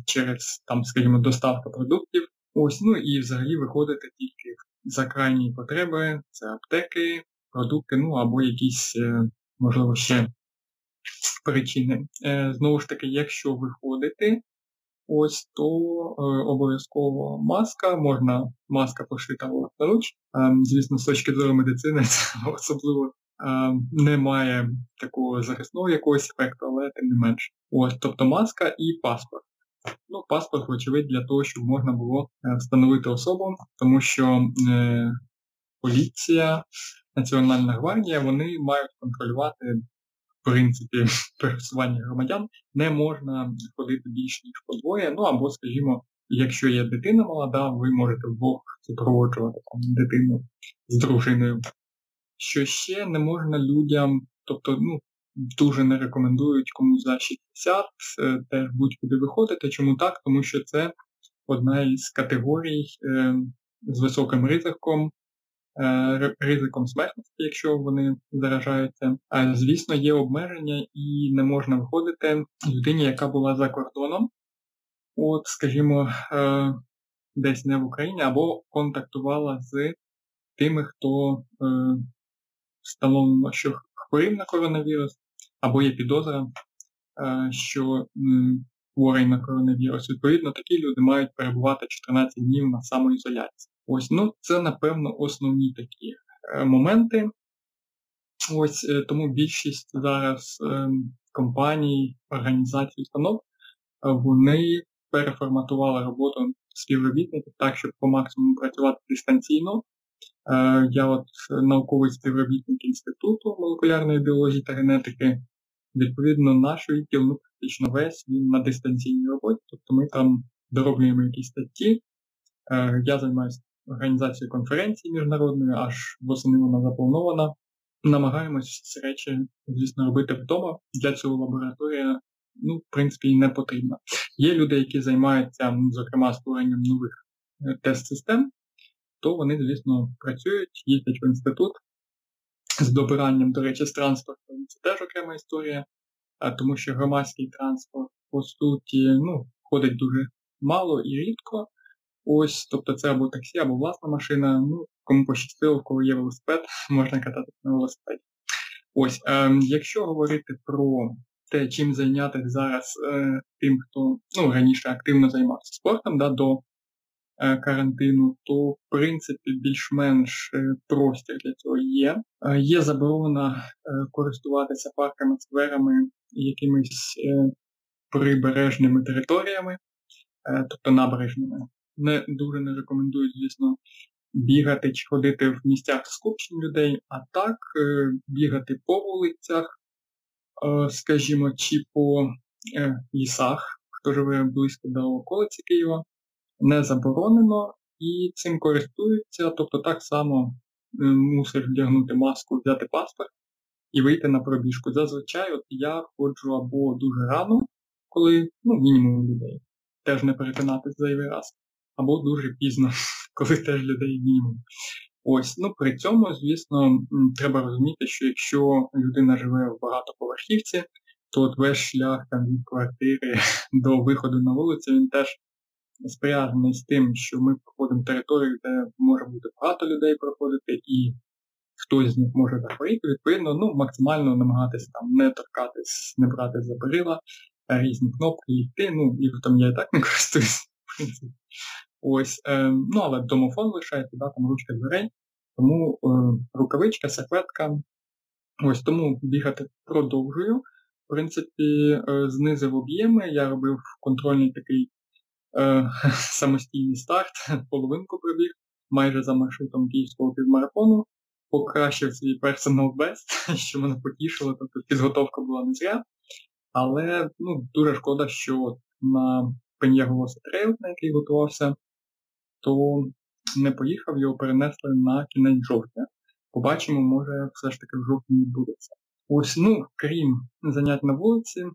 через, там, скажімо, доставку продуктів. Ось, ну і взагалі виходити тільки за крайні потреби, це аптеки, продукти, ну або якісь, е, можливо, ще причини. Е, знову ж таки, якщо виходити, ось то е, обов'язково маска, можна маска пошита власноруч. Звісно, з точки зору медицини це особливо не має такого захисного якогось ефекту, але тим не менше. Ось, тобто маска і паспорт. Ну, Паспорт, вочевидь, для того, щоб можна було е, встановити особу, тому що е, поліція, Національна гвардія, вони мають контролювати, в принципі, пересування громадян. Не можна ходити більш ніж по двоє. Ну або, скажімо, якщо є дитина молода, ви можете вдвох супроводжувати там, дитину з дружиною. Що ще не можна людям, тобто, ну, дуже не рекомендують кому за 60 е, теж будь-куди виходити. Чому так? Тому що це одна із категорій е, з високим ризиком, е, ризиком смертності, якщо вони заражаються. А звісно, є обмеження і не можна виходити людині, яка була за кордоном, от, скажімо, е, десь не в Україні, або контактувала з тими, хто встановлено, що хворів на коронавірус, або є підозра, е, що хворий на коронавірус. Відповідно, такі люди мають перебувати 14 днів на самоізоляції. Ось, ну це, напевно, основні такі е, моменти. Ось е, тому більшість зараз компаній, організацій, установ, вони переформатували роботу співробітників так, щоб по максимуму працювати дистанційно. Я от науковий співробітник Інституту молекулярної біології та генетики Відповідно, наш відділ, ну, практично весь він на дистанційній роботі, тобто ми там дороблюємо якісь статті. Е, я займаюся організацією конференції міжнародної, аж восени вона запланована. Намагаємось ці речі, звісно, робити вдома. Для цього лабораторія, ну, в принципі, не потрібна. Є люди, які займаються, ну, зокрема, створенням нових е, тест-систем, то вони, звісно, працюють, їздять в інститут, з добиранням, до речі, з транспортом це теж окрема історія, тому що громадський транспорт, по суті, ну, ходить дуже мало і рідко. Ось, тобто це або таксі, або власна машина. Ну, кому пощастило, кого є велосипед, можна кататися на велосипеді. Ось, е, якщо говорити про те, чим зайнятися зараз е, тим, хто ну, раніше активно займався спортом, да, до карантину, то в принципі більш-менш е, простір для цього є. Е, є заборона користуватися парками, скверами, якимись прибережними територіями, тобто набережними. Не дуже не рекомендую, звісно, бігати чи ходити в місцях скупчень людей, а так бігати по вулицях, скажімо, чи по лісах, хто живе близько до околиці Києва не заборонено, і цим користуються, тобто так само мусиш вдягнути маску, взяти паспорт і вийти на пробіжку. Зазвичай от я ходжу або дуже рано, коли ну, мінімум людей, теж не переконатись зайвий раз, або дуже пізно, коли теж людей мінімум. Ось, ну при цьому, звісно, треба розуміти, що якщо людина живе в багатоповерхівці, то от весь шлях там від квартири до виходу на вулицю він теж спряжений з тим, що ми проходимо територію, де може бути багато людей проходити, і хтось з них може захворіти, відповідно, ну, максимально намагатися там не торкатись, не брати за перила, різні кнопки, йти, ну, їх там я і так не користуюсь, в принципі. Ось, е, ну, але домофон лишається, да, там ручка дверей, тому е, рукавичка, серветка. Ось тому бігати продовжую. В принципі, е, знизив об'єми, я робив контрольний такий е, самостійний старт, половинку пробіг, майже за маршрутом київського півмарафону, покращив свій personal best, що мене потішило, тобто підготовка була не зря. Але ну, дуже шкода, що на Пеньєголоса трейл, на який готувався, то не поїхав, його перенесли на кінець жовтня. Побачимо, може все ж таки в жовтні відбудеться. Ось, ну, крім занять на вулиці,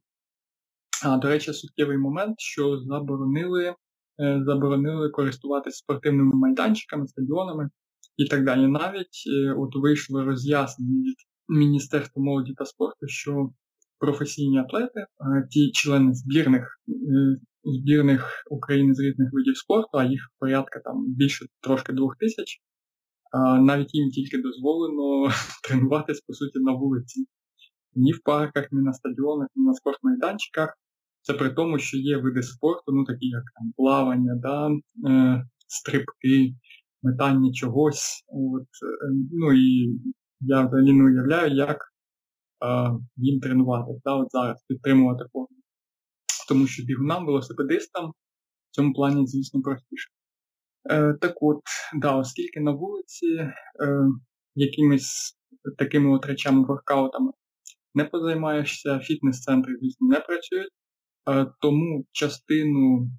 а, до речі, суттєвий момент, що заборонили е, заборонили користуватися спортивними майданчиками, стадіонами і так далі. Навіть е, от вийшло роз'яснення від Міністерства молоді та спорту, що професійні атлети, ті члени збірних е, збірних України з різних видів спорту, а їх порядка там більше трошки двох тисяч, навіть їм тільки дозволено тренуватись, по суті, на вулиці. Ні в парках, ні на стадіонах, ні на спортмайданчиках. Це при тому, що є види спорту, ну такі як там плавання, да, е, стрибки, метання чогось. От, е, Ну і я взагалі не уявляю, як е, їм тренуватися, да, от зараз підтримувати форму. Тому що бігунам, велосипедистам в цьому плані, звісно, простіше. Е, Так от, да, оскільки на вулиці е, якимись такими от речами, воркаутами не позаймаєшся, фітнес-центри, звісно, не працюють, тому частину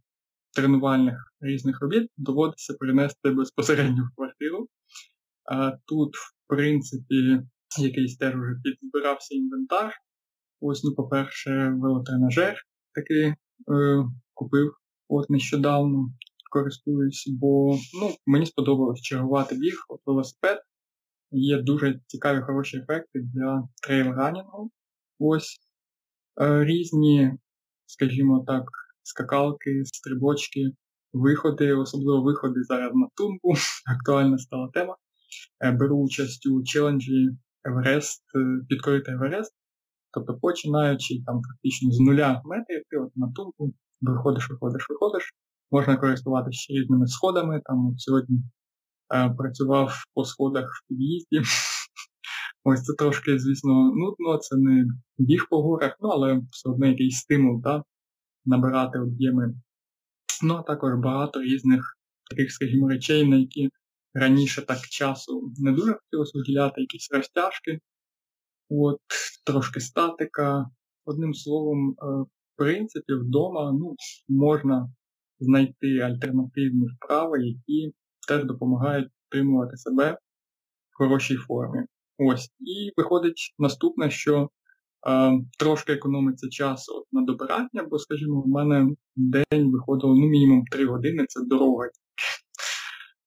тренувальних різних робіт доводиться перенести безпосередньо в квартиру. Е, тут, в принципі, якийсь теж уже підзбирався інвентар. Ось, ну, по-перше, велотренажер такий е, купив от нещодавно, користуюсь, бо ну, мені сподобалось чергувати біг, от велосипед. Є дуже цікаві хороші ефекти для трейл-ранінгу. Ось е, різні скажімо так, скакалки, стрибочки, виходи, особливо виходи зараз на тумбу, актуальна стала тема. Е, беру участь у челенджі Еверест, е, підкорити Еверест. Тобто починаючи там практично з нуля метрів, ти от на тумбу, виходиш, виходиш, виходиш. Можна користуватися різними сходами. Там от сьогодні е, працював по сходах в під'їзді. Ось це трошки, звісно, нудно, це не біг по горах, ну але все одно якийсь стимул, да, набирати об'єми. Ну, а також багато різних таких, скажімо, речей, на які раніше так часу не дуже хотілося виділяти, якісь розтяжки, от, трошки статика. Одним словом, е, в принципі, вдома ну, можна знайти альтернативні вправи, які теж допомагають підтримувати себе в хорошій формі. Ось. І виходить наступне, що е, трошки економиться час от, на добирання, бо, скажімо, в мене день виходило ну, мінімум 3 години, це дорога.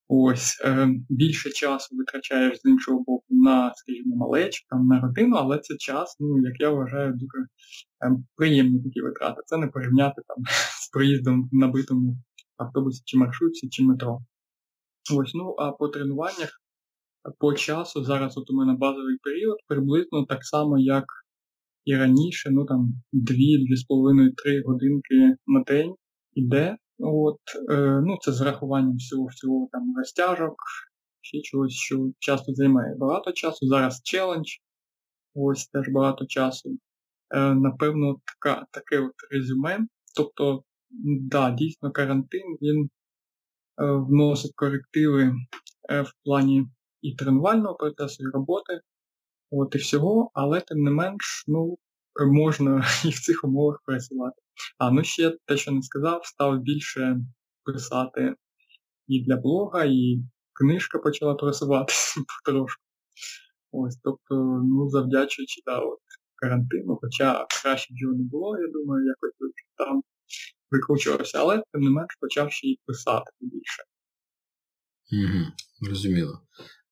Ось, е, більше часу витрачаєш з іншого боку на, скажімо, малечку, там, на родину, але це час, ну, як я вважаю, дуже е, приємні такі витрати. Це не порівняти там з проїздом в набитому автобусі чи маршрутці, чи метро. Ось, ну, а по тренуваннях по часу, зараз от у мене базовий період, приблизно так само, як і раніше, ну там 2-2,5-3 годинки на день іде. От, е, ну Це з рахуванням всього всього там розтяжок, ще чогось, що часто займає багато часу. Зараз челендж, ось теж багато часу. Е, Напевно, така, таке от резюме. Тобто, да, дійсно карантин він е, вносить корективи е, в плані і тренувального процесу, і роботи, от і всього, але тим не менш, ну, можна і в цих умовах працювати. А ну ще те, що не сказав, став більше писати і для блога, і книжка почала просуватися потрошку. Ось, тобто, ну, завдячуючи да, от, карантину, хоча краще б його не було, я думаю, якось там викручувався, але тим не менш почав ще й писати більше. Угу, Розуміло.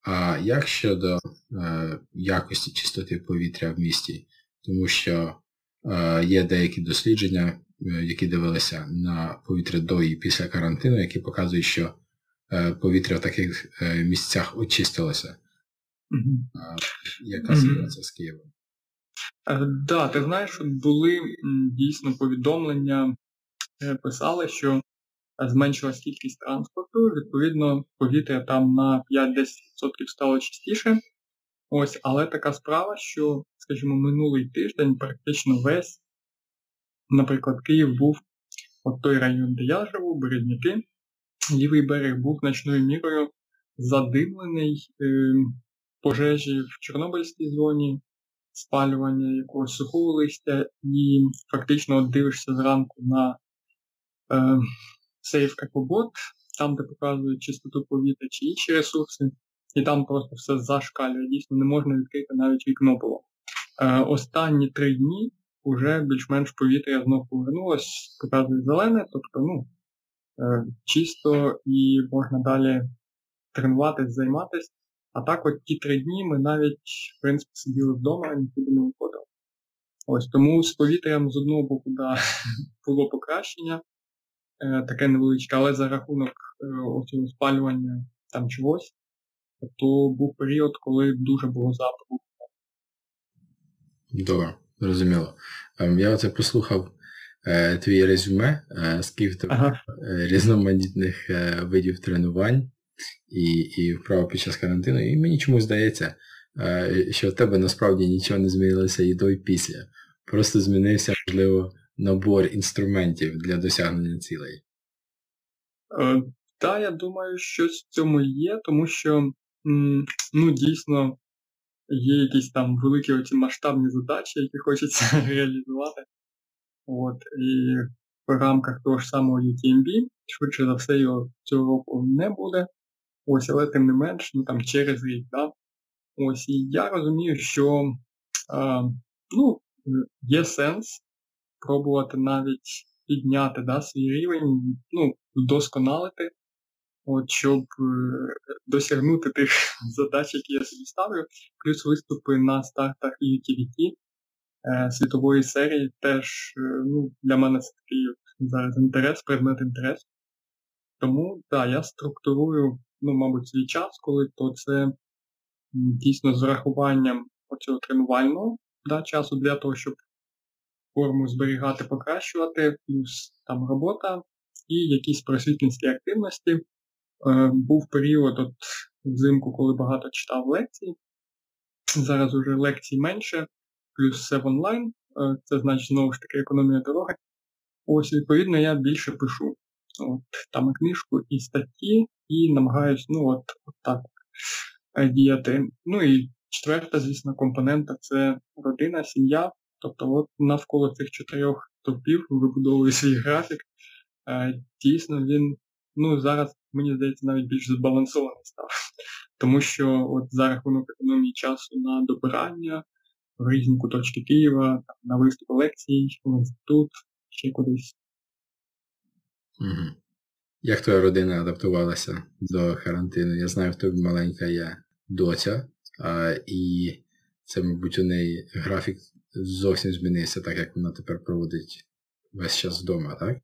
А як щодо е, якості чистоти повітря в місті? Тому що е, є деякі дослідження, е, які дивилися на повітря до і після карантину, які показують, що е, повітря в таких е, місцях очистилося. Угу. Яка ситуація з Києвом? Так, да, ти знаєш, були дійсно повідомлення, е, писали, що зменшилась кількість транспорту, відповідно, повітря там на 5-10% стало чистіше. Ось, але така справа, що, скажімо, минулий тиждень практично весь, наприклад, Київ був от той район, де я живу, Березняки, лівий берег був значною мірою задимлений е, пожежі в Чорнобильській зоні, спалювання якогось сухого листя, і фактично от дивишся зранку на е, Safe EcoBot, там, де показують чистоту повітря чи інші ресурси, і там просто все зашкалює. Дійсно, не можна відкрити навіть вікно було. Е, Останні три дні вже більш-менш повітря знов повернулось, показує зелене, тобто, ну, е, чисто і можна далі тренуватись, займатися. А так от ті три дні ми навіть, в принципі, сиділи вдома, нікуди не виходили. Ось тому з повітрям з одного боку да, було покращення, таке невеличке, але за рахунок е, цього спалювання там чогось, то був період, коли дуже було запаху. Добре, зрозуміло. Ем, я оце послухав е, твій резюме, е, скільки ага. Е, різноманітних е, видів тренувань і і вправо під час карантину, і мені чомусь здається, е, що в тебе насправді нічого не змінилося і до, і після. Просто змінився, можливо, набор інструментів для досягнення цілей. Е, та, я думаю, щось в цьому є, тому що ну, дійсно є якісь там великі оці масштабні задачі, які хочеться реалізувати. От, І в рамках того ж самого UTMB, швидше за все, його цього року не буде. Ось, але тим не менш, ну там через рік, да? Ось, і я розумію, що а, ну, є сенс пробувати навіть підняти да, свій рівень, ну, вдосконалити, от, щоб е, досягнути тих задач, які я собі ставлю, плюс виступи на стартах UTVT е, світової серії теж е, ну, для мене це такий зараз інтерес, предмет інтересу. Тому так, я структурую ну, мабуть, свій час, коли то це дійсно з врахуванням оцього тренувального да, часу для того, щоб форму зберігати, покращувати, плюс там робота і якісь просвітницькі активності. Е, Був період от взимку, коли багато читав лекцій. Зараз уже лекцій менше, плюс все в онлайн. Е, це значить знову ж таки економія дороги. Ось, відповідно, я більше пишу. От, Там і книжку, і статті, і намагаюсь ну, от, от так діяти. Ну і четверта, звісно, компонента це родина, сім'я. Тобто от навколо цих чотирьох топів вибудовую свій графік. Е, дійсно, він ну, зараз, мені здається, навіть більш збалансований став. Тому що от за рахунок економії часу на добирання в різні куточки Києва, на виступ лекцій, в інститут, ще кудись. Угу. Як твоя родина адаптувалася до карантину? Я знаю, в тебе маленька є доця, а, і це, мабуть, у неї графік зовсім змінився, так як вона тепер проводить весь час вдома, так?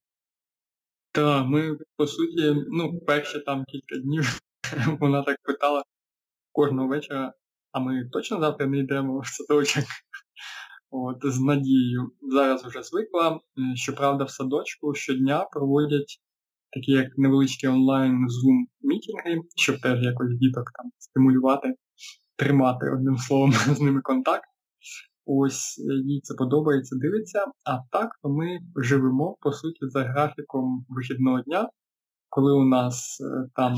Так, ми, по суті, ну, перші там кілька днів вона так питала кожного вечора, а ми точно завтра не йдемо в садочок. От, З надією. Зараз вже звикла. Щоправда, в садочку щодня проводять такі як невеличкі онлайн Zoom мітінги, щоб теж якось діток там стимулювати, тримати одним словом з ними контакт. Ось їй це подобається, дивиться. А так ми живемо, по суті, за графіком вихідного дня, коли у нас е, там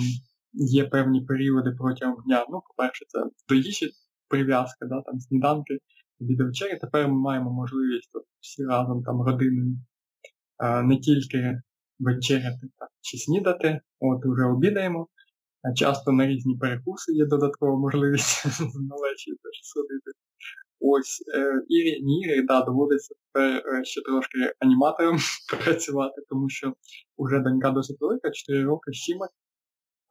є певні періоди протягом дня. Ну, по-перше, це до їжі прив'язка, да, там сніданки, вечері. Тепер ми маємо можливість от, всі разом там родиною не тільки вечеряти так, чи снідати, от вже обідаємо. Часто на різні перекуси є додаткова можливість на вечір теж сходити. Ось е, ірі, ні, да, доводиться тепер е, ще трошки аніматором працювати, тому що вже донька досить велика, 4 роки з чимось,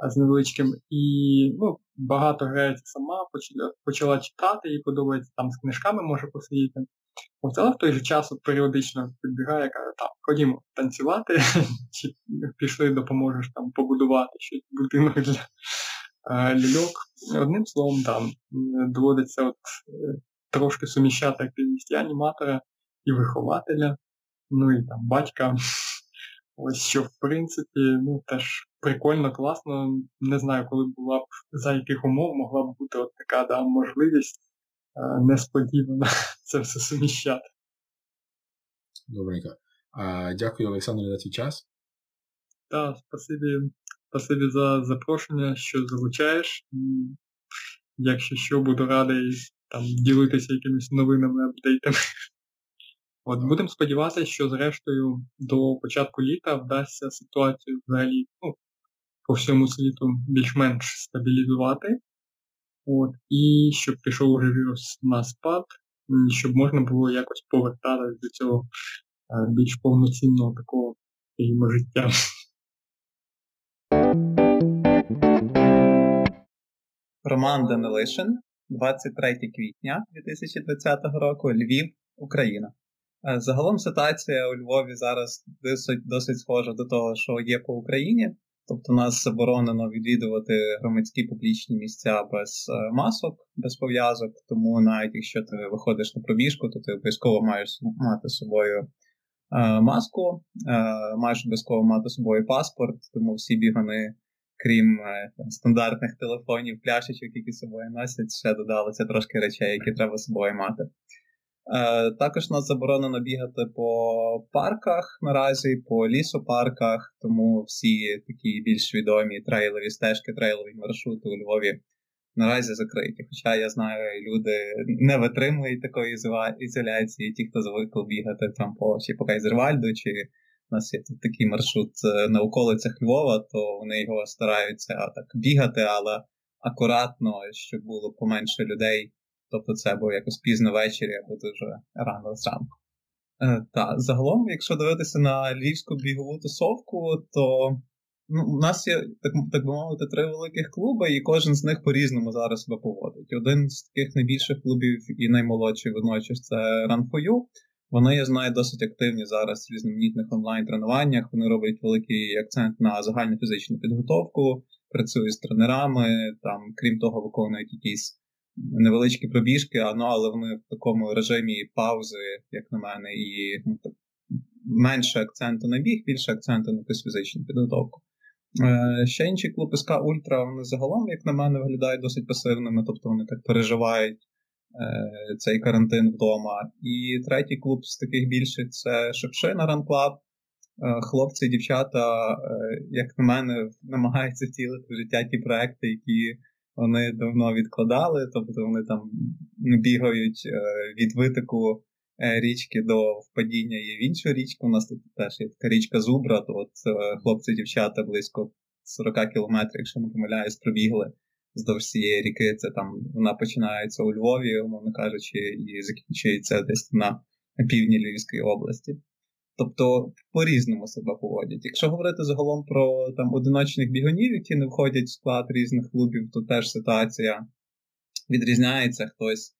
з невеличким. І ну, багато грається сама, почала, почала читати, їй подобається там з книжками може посидіти. Ось, але в той же час періодично підбігає, каже, так, ходімо танцювати, чи пішли, допоможеш там побудувати щось будинок для е, ляльок. Одним словом, там доводиться от, трошки суміщати активність і аніматора, і вихователя, ну і там батька. Ось що, в принципі, ну теж прикольно, класно. Не знаю, коли була б за яких умов могла б бути от така да, можливість е, несподівано це все суміщати. Добренько. А, Дякую, Олександр, за твій час. Так, спасибі, спасибі за запрошення, що залучаєш. Якщо що, буду радий там ділитися якимись новинами, апдейтами. От будемо сподіватися, що зрештою до початку літа вдасться ситуацію взагалі ну, по всьому світу більш-менш стабілізувати. От, І щоб пішов уже вірус на спад, щоб можна було якось повертатися до цього е, більш повноцінного такого скажімо, життя. Роман Данилишин, 23 квітня 2020 року, Львів, Україна. Е, загалом ситуація у Львові зараз досить досить схожа до того, що є по Україні. Тобто нас заборонено відвідувати громадські публічні місця без е, масок, без пов'язок. Тому навіть якщо ти виходиш на пробіжку, то ти обов'язково маєш мати з собою е, маску, маєш обов'язково мати з собою паспорт, тому всі бігани крім е, там, стандартних телефонів, пляшечок, які з собою носять, ще додалося трошки речей, які треба з собою мати. Е, Також нас заборонено бігати по парках наразі, по лісопарках, тому всі такі більш відомі трейлові стежки, трейлові маршрути у Львові наразі закриті. Хоча я знаю, люди не витримують такої ізоляції, ті, хто звикли бігати там по чи по Кайзервальду, чи у нас є тут такий маршрут е, на околицях Львова, то вони його стараються так бігати, але акуратно, щоб було поменше людей. Тобто це було якось пізно ввечері або дуже рано зранку. Е, та, загалом, якщо дивитися на львівську бігову тусовку, то ну, у нас є, так так би мовити, три великих клуби, і кожен з них по-різному зараз себе поводить. Один з таких найбільших клубів і наймолодший водночас це Run for You. Вони, я знаю, досить активні зараз в різноманітних онлайн-тренуваннях. Вони роблять великий акцент на загальну фізичну підготовку, працюють з тренерами, там, крім того, виконують якісь невеличкі пробіжки, ну, але вони в такому режимі паузи, як на мене, і ну, так, менше акценту на біг, більше акценту на якусь фізичну підготовку. Е, Ще інші клуби СК Ультра, вони загалом, як на мене, виглядають досить пасивними, тобто вони так переживають цей карантин вдома. І третій клуб з таких більших це Шепшина Club. Е, хлопці і дівчата, е, як на мене, намагаються втілити в життя ті проекти, які вони давно відкладали. Тобто вони там бігають від витоку річки до впадіння і в іншу річку. У нас тут теж є така річка Зубра, то от хлопці і дівчата близько 40 кілометрів, якщо не помиляюсь, пробігли вздовж цієї ріки. Це там вона починається у Львові, умовно кажучи, і закінчується десь на півдні Львівської області. Тобто по-різному себе поводять. Якщо говорити загалом про там одиночних бігунів, які не входять в склад різних клубів, то теж ситуація відрізняється. Хтось е,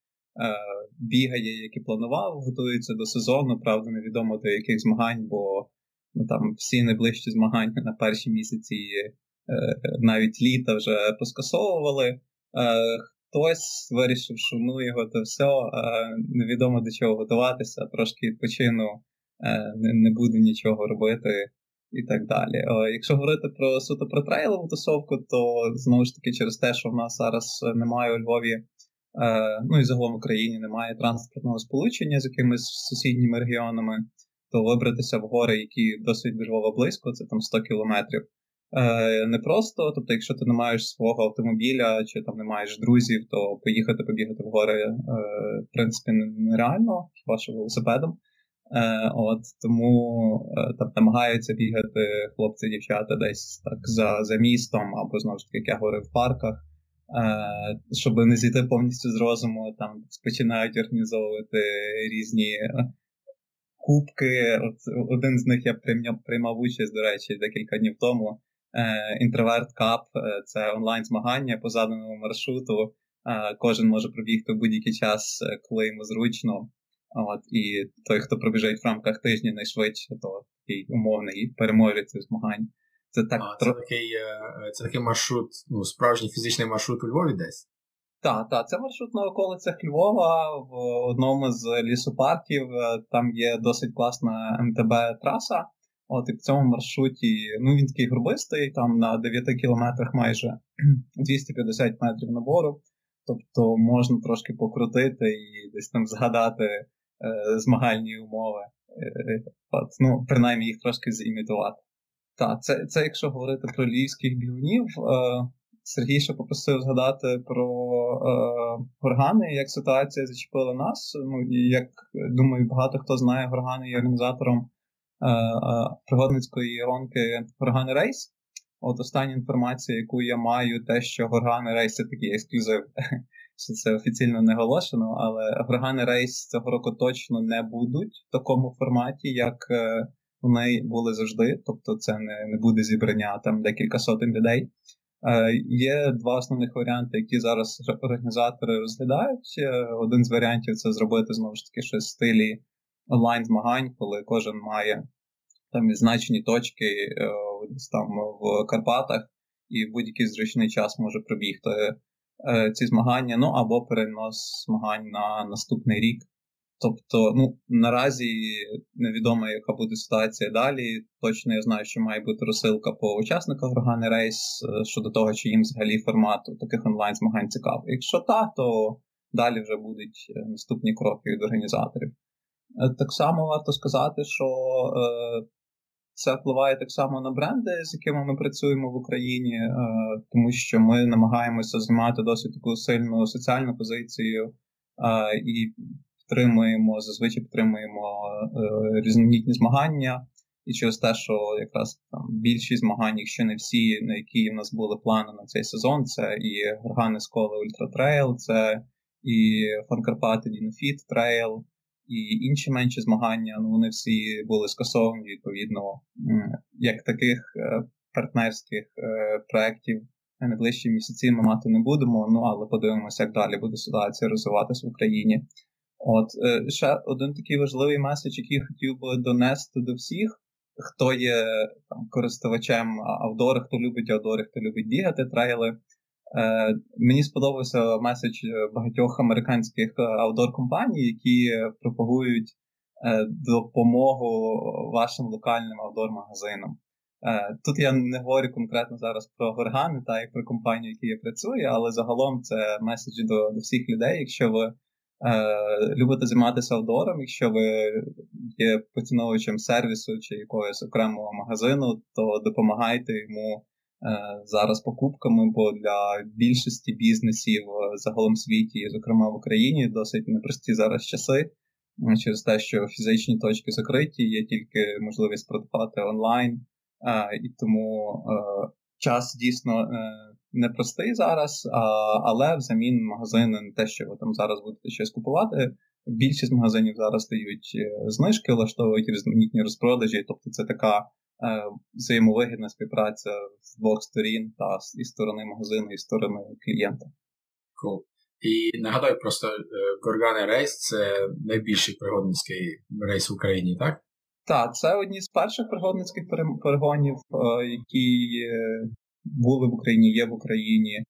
бігає, як і планував, готується до сезону, правда, невідомо до яких змагань, бо ну, там всі найближчі змагання на перші місяці навіть літа вже поскасовували. Е, хтось вирішив, що ну його то все, невідомо до чого готуватися, трошки відпочину, е, не буду нічого робити і так далі. Якщо говорити про суто про трейлову тусовку, то знову ж таки через те, що в нас зараз немає у Львові, ну і загалом в Україні немає транспортного сполучення з якимись сусідніми регіонами, то вибратися в гори, які досить до Львова близько, це там 100 кілометрів. Е, не просто, тобто, якщо ти не маєш свого автомобіля чи там не маєш друзів, то поїхати побігати в гори, е, в принципі, нереально, хіба що велосипедом. Е, от Тому е, там намагаються бігати хлопці-дівчата десь так за за містом, або знову ж таки, як я говорив, в парках, щоб не зійти повністю з розуму, там починають організовувати різні кубки. От Один з них я прийняв, приймав участь, до речі, декілька днів тому. Інтроверт Кап це онлайн-змагання по заданому маршруту. Кожен може пробігти в будь-який час, коли йому зручно. От, І той, хто пробіжить в рамках тижня найшвидше, то такий умовний переможець у змагань. Це так а, це, такий е, це такий маршрут, ну, справжній фізичний маршрут у Львові десь? Так, так, це маршрут на околицях Львова в одному з лісопарків. Е, там є досить класна МТБ-траса. От і в цьому маршруті, ну він такий грубистий, там на 9 кілометрах майже 250 метрів набору. Тобто можна трошки покрутити і десь там згадати Е, змагальні умови. Е, от, ну, Принаймні їх трошки зімітувати. Так, це це якщо говорити про львівських бігунів. Е, Сергій ще попросив згадати про е, горгани, як ситуація зачепила нас. Ну, і як думаю, багато хто знає, горгани є організатором е, пригодницької гонки Gorgany Race. От остання інформація, яку я маю, те, що Gorgany Race це такий ексклюзив що це офіційно не оголошено, але Gorgany Race цього року точно не будуть в такому форматі, як е, вони були завжди. Тобто, це не не буде зібрання там декілька сотень людей. Е, Є два основних варіанти, які зараз організатори розглядають. Е, один з варіантів це зробити знову ж таки щось в стилі онлайн змагань, коли кожен має там відзначені точки е, там в Карпатах, і в будь-який зручний час може пробігти Е, ці змагання, ну або перенос змагань на наступний рік. Тобто, ну наразі невідомо, яка буде ситуація далі. Точно я знаю, що має бути розсилка по учасниках Органи Рейс е, щодо того, чи їм взагалі формат таких онлайн-змагань цікавий. Якщо так, то далі вже будуть наступні кроки від організаторів. Так само варто сказати, що це впливає так само на бренди, з якими ми працюємо в Україні, е, тому що ми намагаємося займати досить таку сильну соціальну позицію е, і підтримуємо, зазвичай підтримуємо е, різноманітні змагання. І через те, що якраз там більшість змагань, якщо не всі, на які в нас були плани на цей сезон, це і Gorgany Skole Ultra Trail, це і Фан Карпати Dynafit Trail, і інші менші змагання, ну вони всі були скасовані відповідно, як таких е, партнерських е, проєктів на найближчі місяці ми мати не будемо. Ну але подивимося, як далі буде ситуація розвиватися в Україні. От е, ще один такий важливий меседж, який хотів би донести до всіх, хто є там користувачем аудори, хто любить аудори, хто любить бігати трейли. Е, Мені сподобався меседж багатьох американських аудор компаній, які пропагують е, допомогу вашим локальним аудор-магазинам. Е, Тут я не говорю конкретно зараз про горгани, та як про компанію, які я працюю, але загалом це меседж до, до всіх людей. Якщо ви е, любите займатися аудором, якщо ви є поціновувачем сервісу чи якогось окремого магазину, то допомагайте йому. Е, зараз покупками, бо для більшості бізнесів загалом світі, зокрема в Україні, досить непрості зараз часи. Через те, що фізичні точки закриті, є тільки можливість продавати онлайн, е, і тому е, час дійсно непростий зараз, але взамін магазини не те, що ви там зараз будете щось купувати. Більшість магазинів зараз дають знижки, влаштовують різноманітні розпродажі, тобто це така Е, взаємовигідна співпраця з двох сторін, та і сторони магазину, і сторони клієнта. Cool. І нагадаю, просто Горгани Рейс це найбільший пригодницький рейс в Україні, так? Так, це одні з перших пригодницьких перегонів, е, які були в Україні, є в Україні.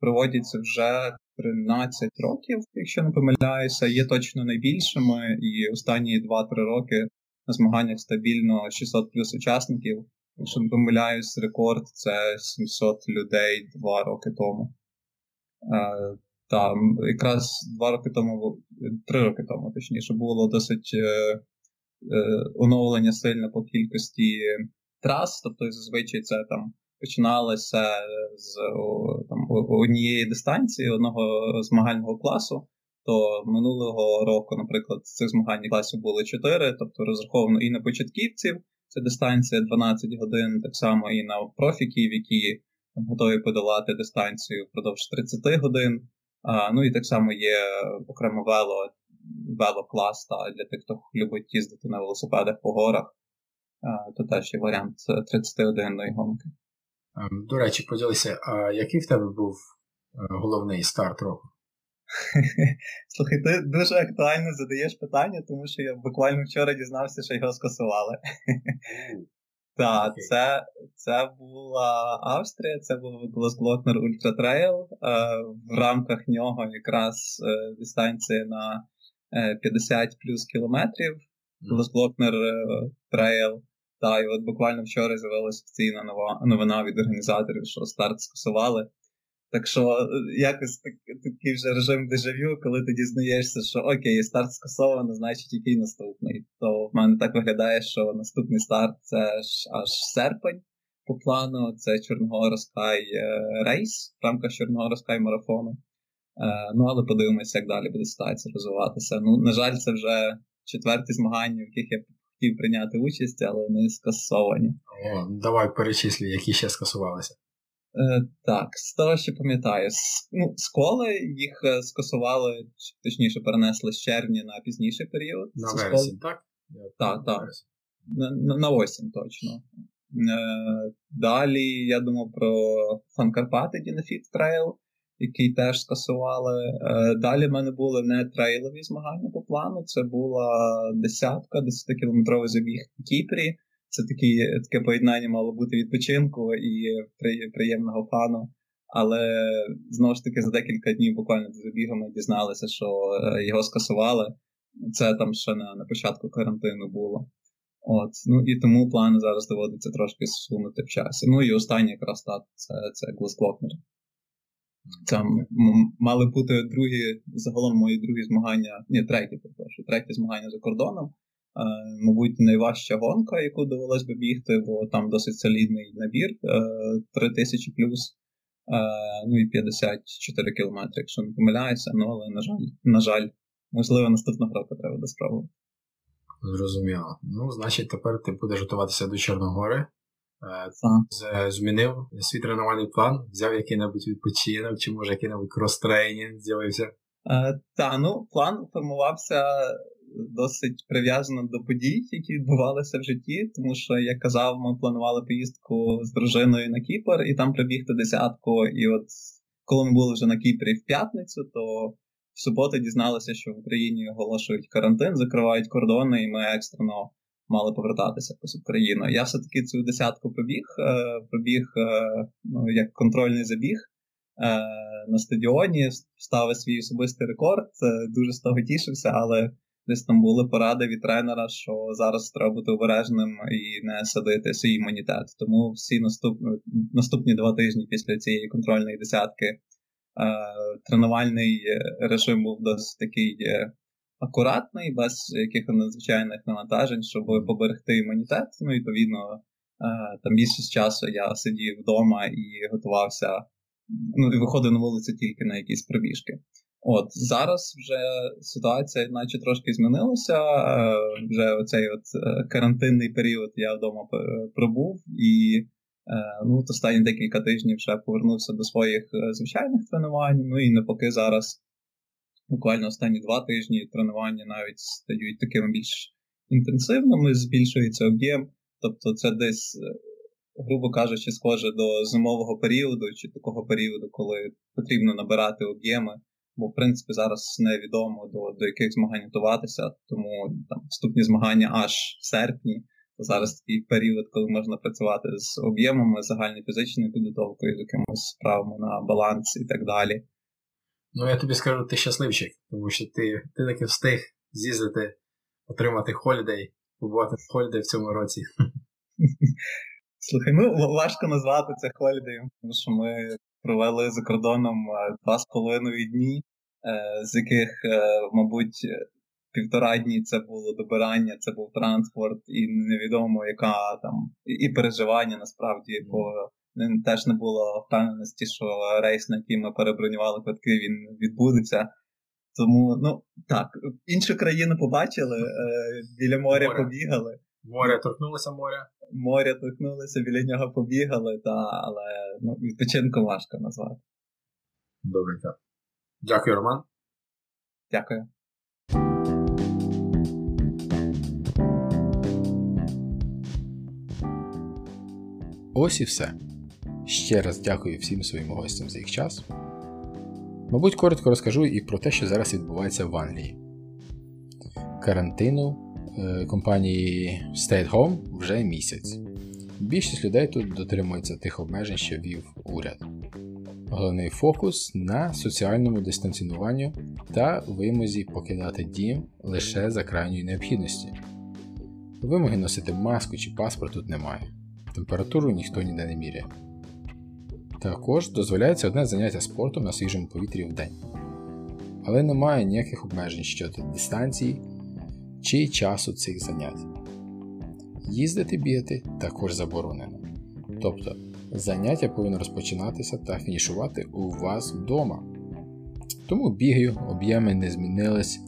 Проводяться вже 13 років, якщо не помиляюся, є точно найбільшими, і останні 2-3 роки на змаганнях стабільно 600 плюс учасників. Якщо не помиляюсь, рекорд це 700 людей два роки тому. Е, Там якраз два роки тому, три роки тому, точніше, було досить е, е, оновлення сильне по кількості трас. Тобто, зазвичай це там починалося з там, однієї дистанції, одного змагального класу. То минулого року, наприклад, цих змагань класів було 4, тобто розраховано і на початківців, це дистанція 12 годин, так само і на профіків, які готові подолати дистанцію впродовж 30 годин. А, Ну і так само є окремо вело, велоклас та для тих, хто любить їздити на велосипедах по горах. А, то теж є варіант 31-ї гонки. Ем, до речі, поділися, а який в тебе був е, головний старт року? Слухай, ти дуже актуально задаєш питання, тому що я буквально вчора дізнався, що його скасували. Так, це це була Австрія, це був Grossglockner Ultra Trail. В рамках нього якраз е, дистанція на 50 е, плюс кілометрів. Grossglockner Trail. Та, і от буквально вчора з'явилася офіційна новина від організаторів, що старт скасували. Так що е, якось так, такий вже режим дежавю, коли ти дізнаєшся, що окей, старт скасовано, значить який наступний. То в мене так виглядає, що наступний старт це ж аж серпень по плану, це е, рейс в рамках Чорногора марафону. Е, ну, але подивимося, як далі буде ситуація розвиватися. Ну, на жаль, це вже четверті змагання, в яких я хотів прийняти участь, але вони скасовані. О, Давай перечислі, які ще скасувалися. Е, Так, з того, що пам'ятаю, ну, сколи їх е, скасували, точніше, перенесли з червня на пізніший період. На вересень, так? Так, так. На, на, на осінь точно. Е, Далі я думав про Фан Карпати Dynafit Trail, який теж скасували. Е, Далі в мене були не трейлові змагання по плану, це була десятка, 10-кілометровий забіг в Кіпрі. Це такі, таке поєднання мало бути відпочинку і приємного фану. Але знову ж таки за декілька днів буквально за забігами дізналися, що е, його скасували. Це там ще на на початку карантину було. От, ну І тому плани зараз доводиться трошки зсунути в часі. Ну і останній якраз так, це це Глосклокнер. Це мали бути другі, загалом мої другі змагання, ні, треті, перепрошую, треті змагання за кордоном. Е, мабуть, найважча гонка, яку довелось би бігти, бо там досить солідний набір 3000 е, плюс, е, ну і 54 кілометри, якщо не помиляюся, ну але, на жаль, на жаль, можливо, наступного року треба до спробувати. Зрозуміло. Ну, значить, тепер ти будеш готуватися до Чорногори. Так. Змінив свій тренувальний план, взяв який-небудь відпочинок, чи може який-небудь крос-тренінг з'явився? Та, ну, план формувався досить прив'язано до подій, які відбувалися в житті, тому що, як казав, ми планували поїздку з дружиною на Кіпр і там прибігти десятку. І от коли ми були вже на Кіпрі в п'ятницю, то в суботу дізналися, що в Україні оголошують карантин, закривають кордони, і ми екстрено мали повертатися в Україну. Я все-таки цю десятку пробіг, е, е, ну, як контрольний забіг. Е, на стадіоні ставив свій особистий рекорд, дуже з того тішився, але десь там були поради від тренера, що зараз треба бути обережним і не садити свій імунітет. Тому всі наступні наступні два тижні після цієї контрольної десятки е, тренувальний режим був досить такий е, акуратний, без якихось надзвичайних навантажень, щоб поберегти імунітет. Ну, відповідно, е, там більшість часу я сидів вдома і готувався. Ну, і виходив на вулицю тільки на якісь пробіжки. От зараз вже ситуація, наче трошки змінилася. Е, вже оцей от е, карантинний період я вдома пробув, і е, ну, останні декілька тижнів вже повернувся до своїх звичайних тренувань. Ну і навпаки, зараз буквально останні два тижні тренування навіть стають такими більш інтенсивними, збільшується об'єм. Тобто, це десь, грубо кажучи, схоже до зимового періоду чи такого періоду, коли потрібно набирати об'єми. Бо, в принципі, зараз невідомо до до яких змагань готуватися, тому там вступні змагання аж в серпні. Зараз такий період, коли можна працювати з об'ємами, загальною фізичною підготовкою, з якимось справами на баланс і так далі. Ну, я тобі скажу, ти щасливчик, тому що ти ти таки встиг з'їздити, отримати холідей, побувати в холідей в цьому році. Слухай, ну важко назвати це холідеєм, тому що ми провели за кордоном е, два з половиною дні, е, з яких, е, мабуть, півтора дні це було добирання, це був транспорт, і невідомо, яка там і переживання насправді, бо теж не було впевненості, що рейс, на який ми перебронювали квитки, він відбудеться. Тому, ну так, іншу країну побачили, біля моря Море. побігали, Море торкнулося моря. Море торкнулися, біля нього побігали, та, але ну, відпочинком важко назвати. Добренько. Дякую, Роман. Дякую. Ось і все. Ще раз дякую всім своїм гостям за їх час. Мабуть, коротко розкажу і про те, що зараз відбувається в Англії. Карантину компанії Stay at Home вже місяць. Більшість людей тут дотримується тих обмежень, що ввів уряд. Головний фокус на соціальному дистанціюванні та вимозі покидати дім лише за крайньої необхідності. Вимоги носити маску чи паспорт тут немає. Температуру ніхто ніде не міряє. Також дозволяється одне заняття спортом на свіжому повітрі в день. Але немає ніяких обмежень щодо дистанції чи часу цих занять. Їздити бігати також заборонено. Тобто заняття повинно розпочинатися та фінішувати у вас вдома. Тому бігаю, об'єми не змінились,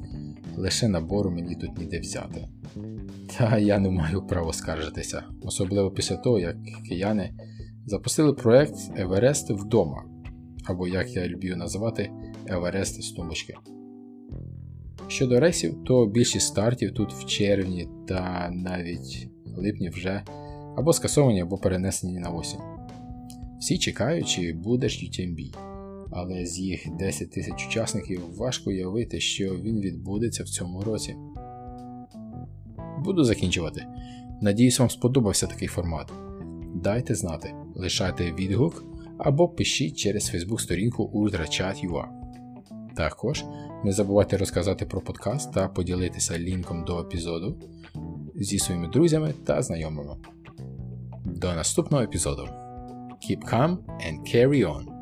лише набору мені тут ніде взяти. Та я не маю права скаржитися, особливо після того, як кияни запустили проект Еверест вдома, або як я люблю називати Еверест з тумбочки. Щодо рейсів, то більшість стартів тут в червні та навіть липні вже або скасовані, або перенесені на осінь. Всі чекають, чи буде ж UTMB, але з їх 10 тисяч учасників важко уявити, що він відбудеться в цьому році. Буду закінчувати. Надіюсь, вам сподобався такий формат. Дайте знати, лишайте відгук або пишіть через Facebook сторінку UltraChat.ua. Також не забувайте розказати про подкаст та поділитися лінком до епізоду зі своїми друзями та знайомими. До наступного епізоду. Keep calm and carry on.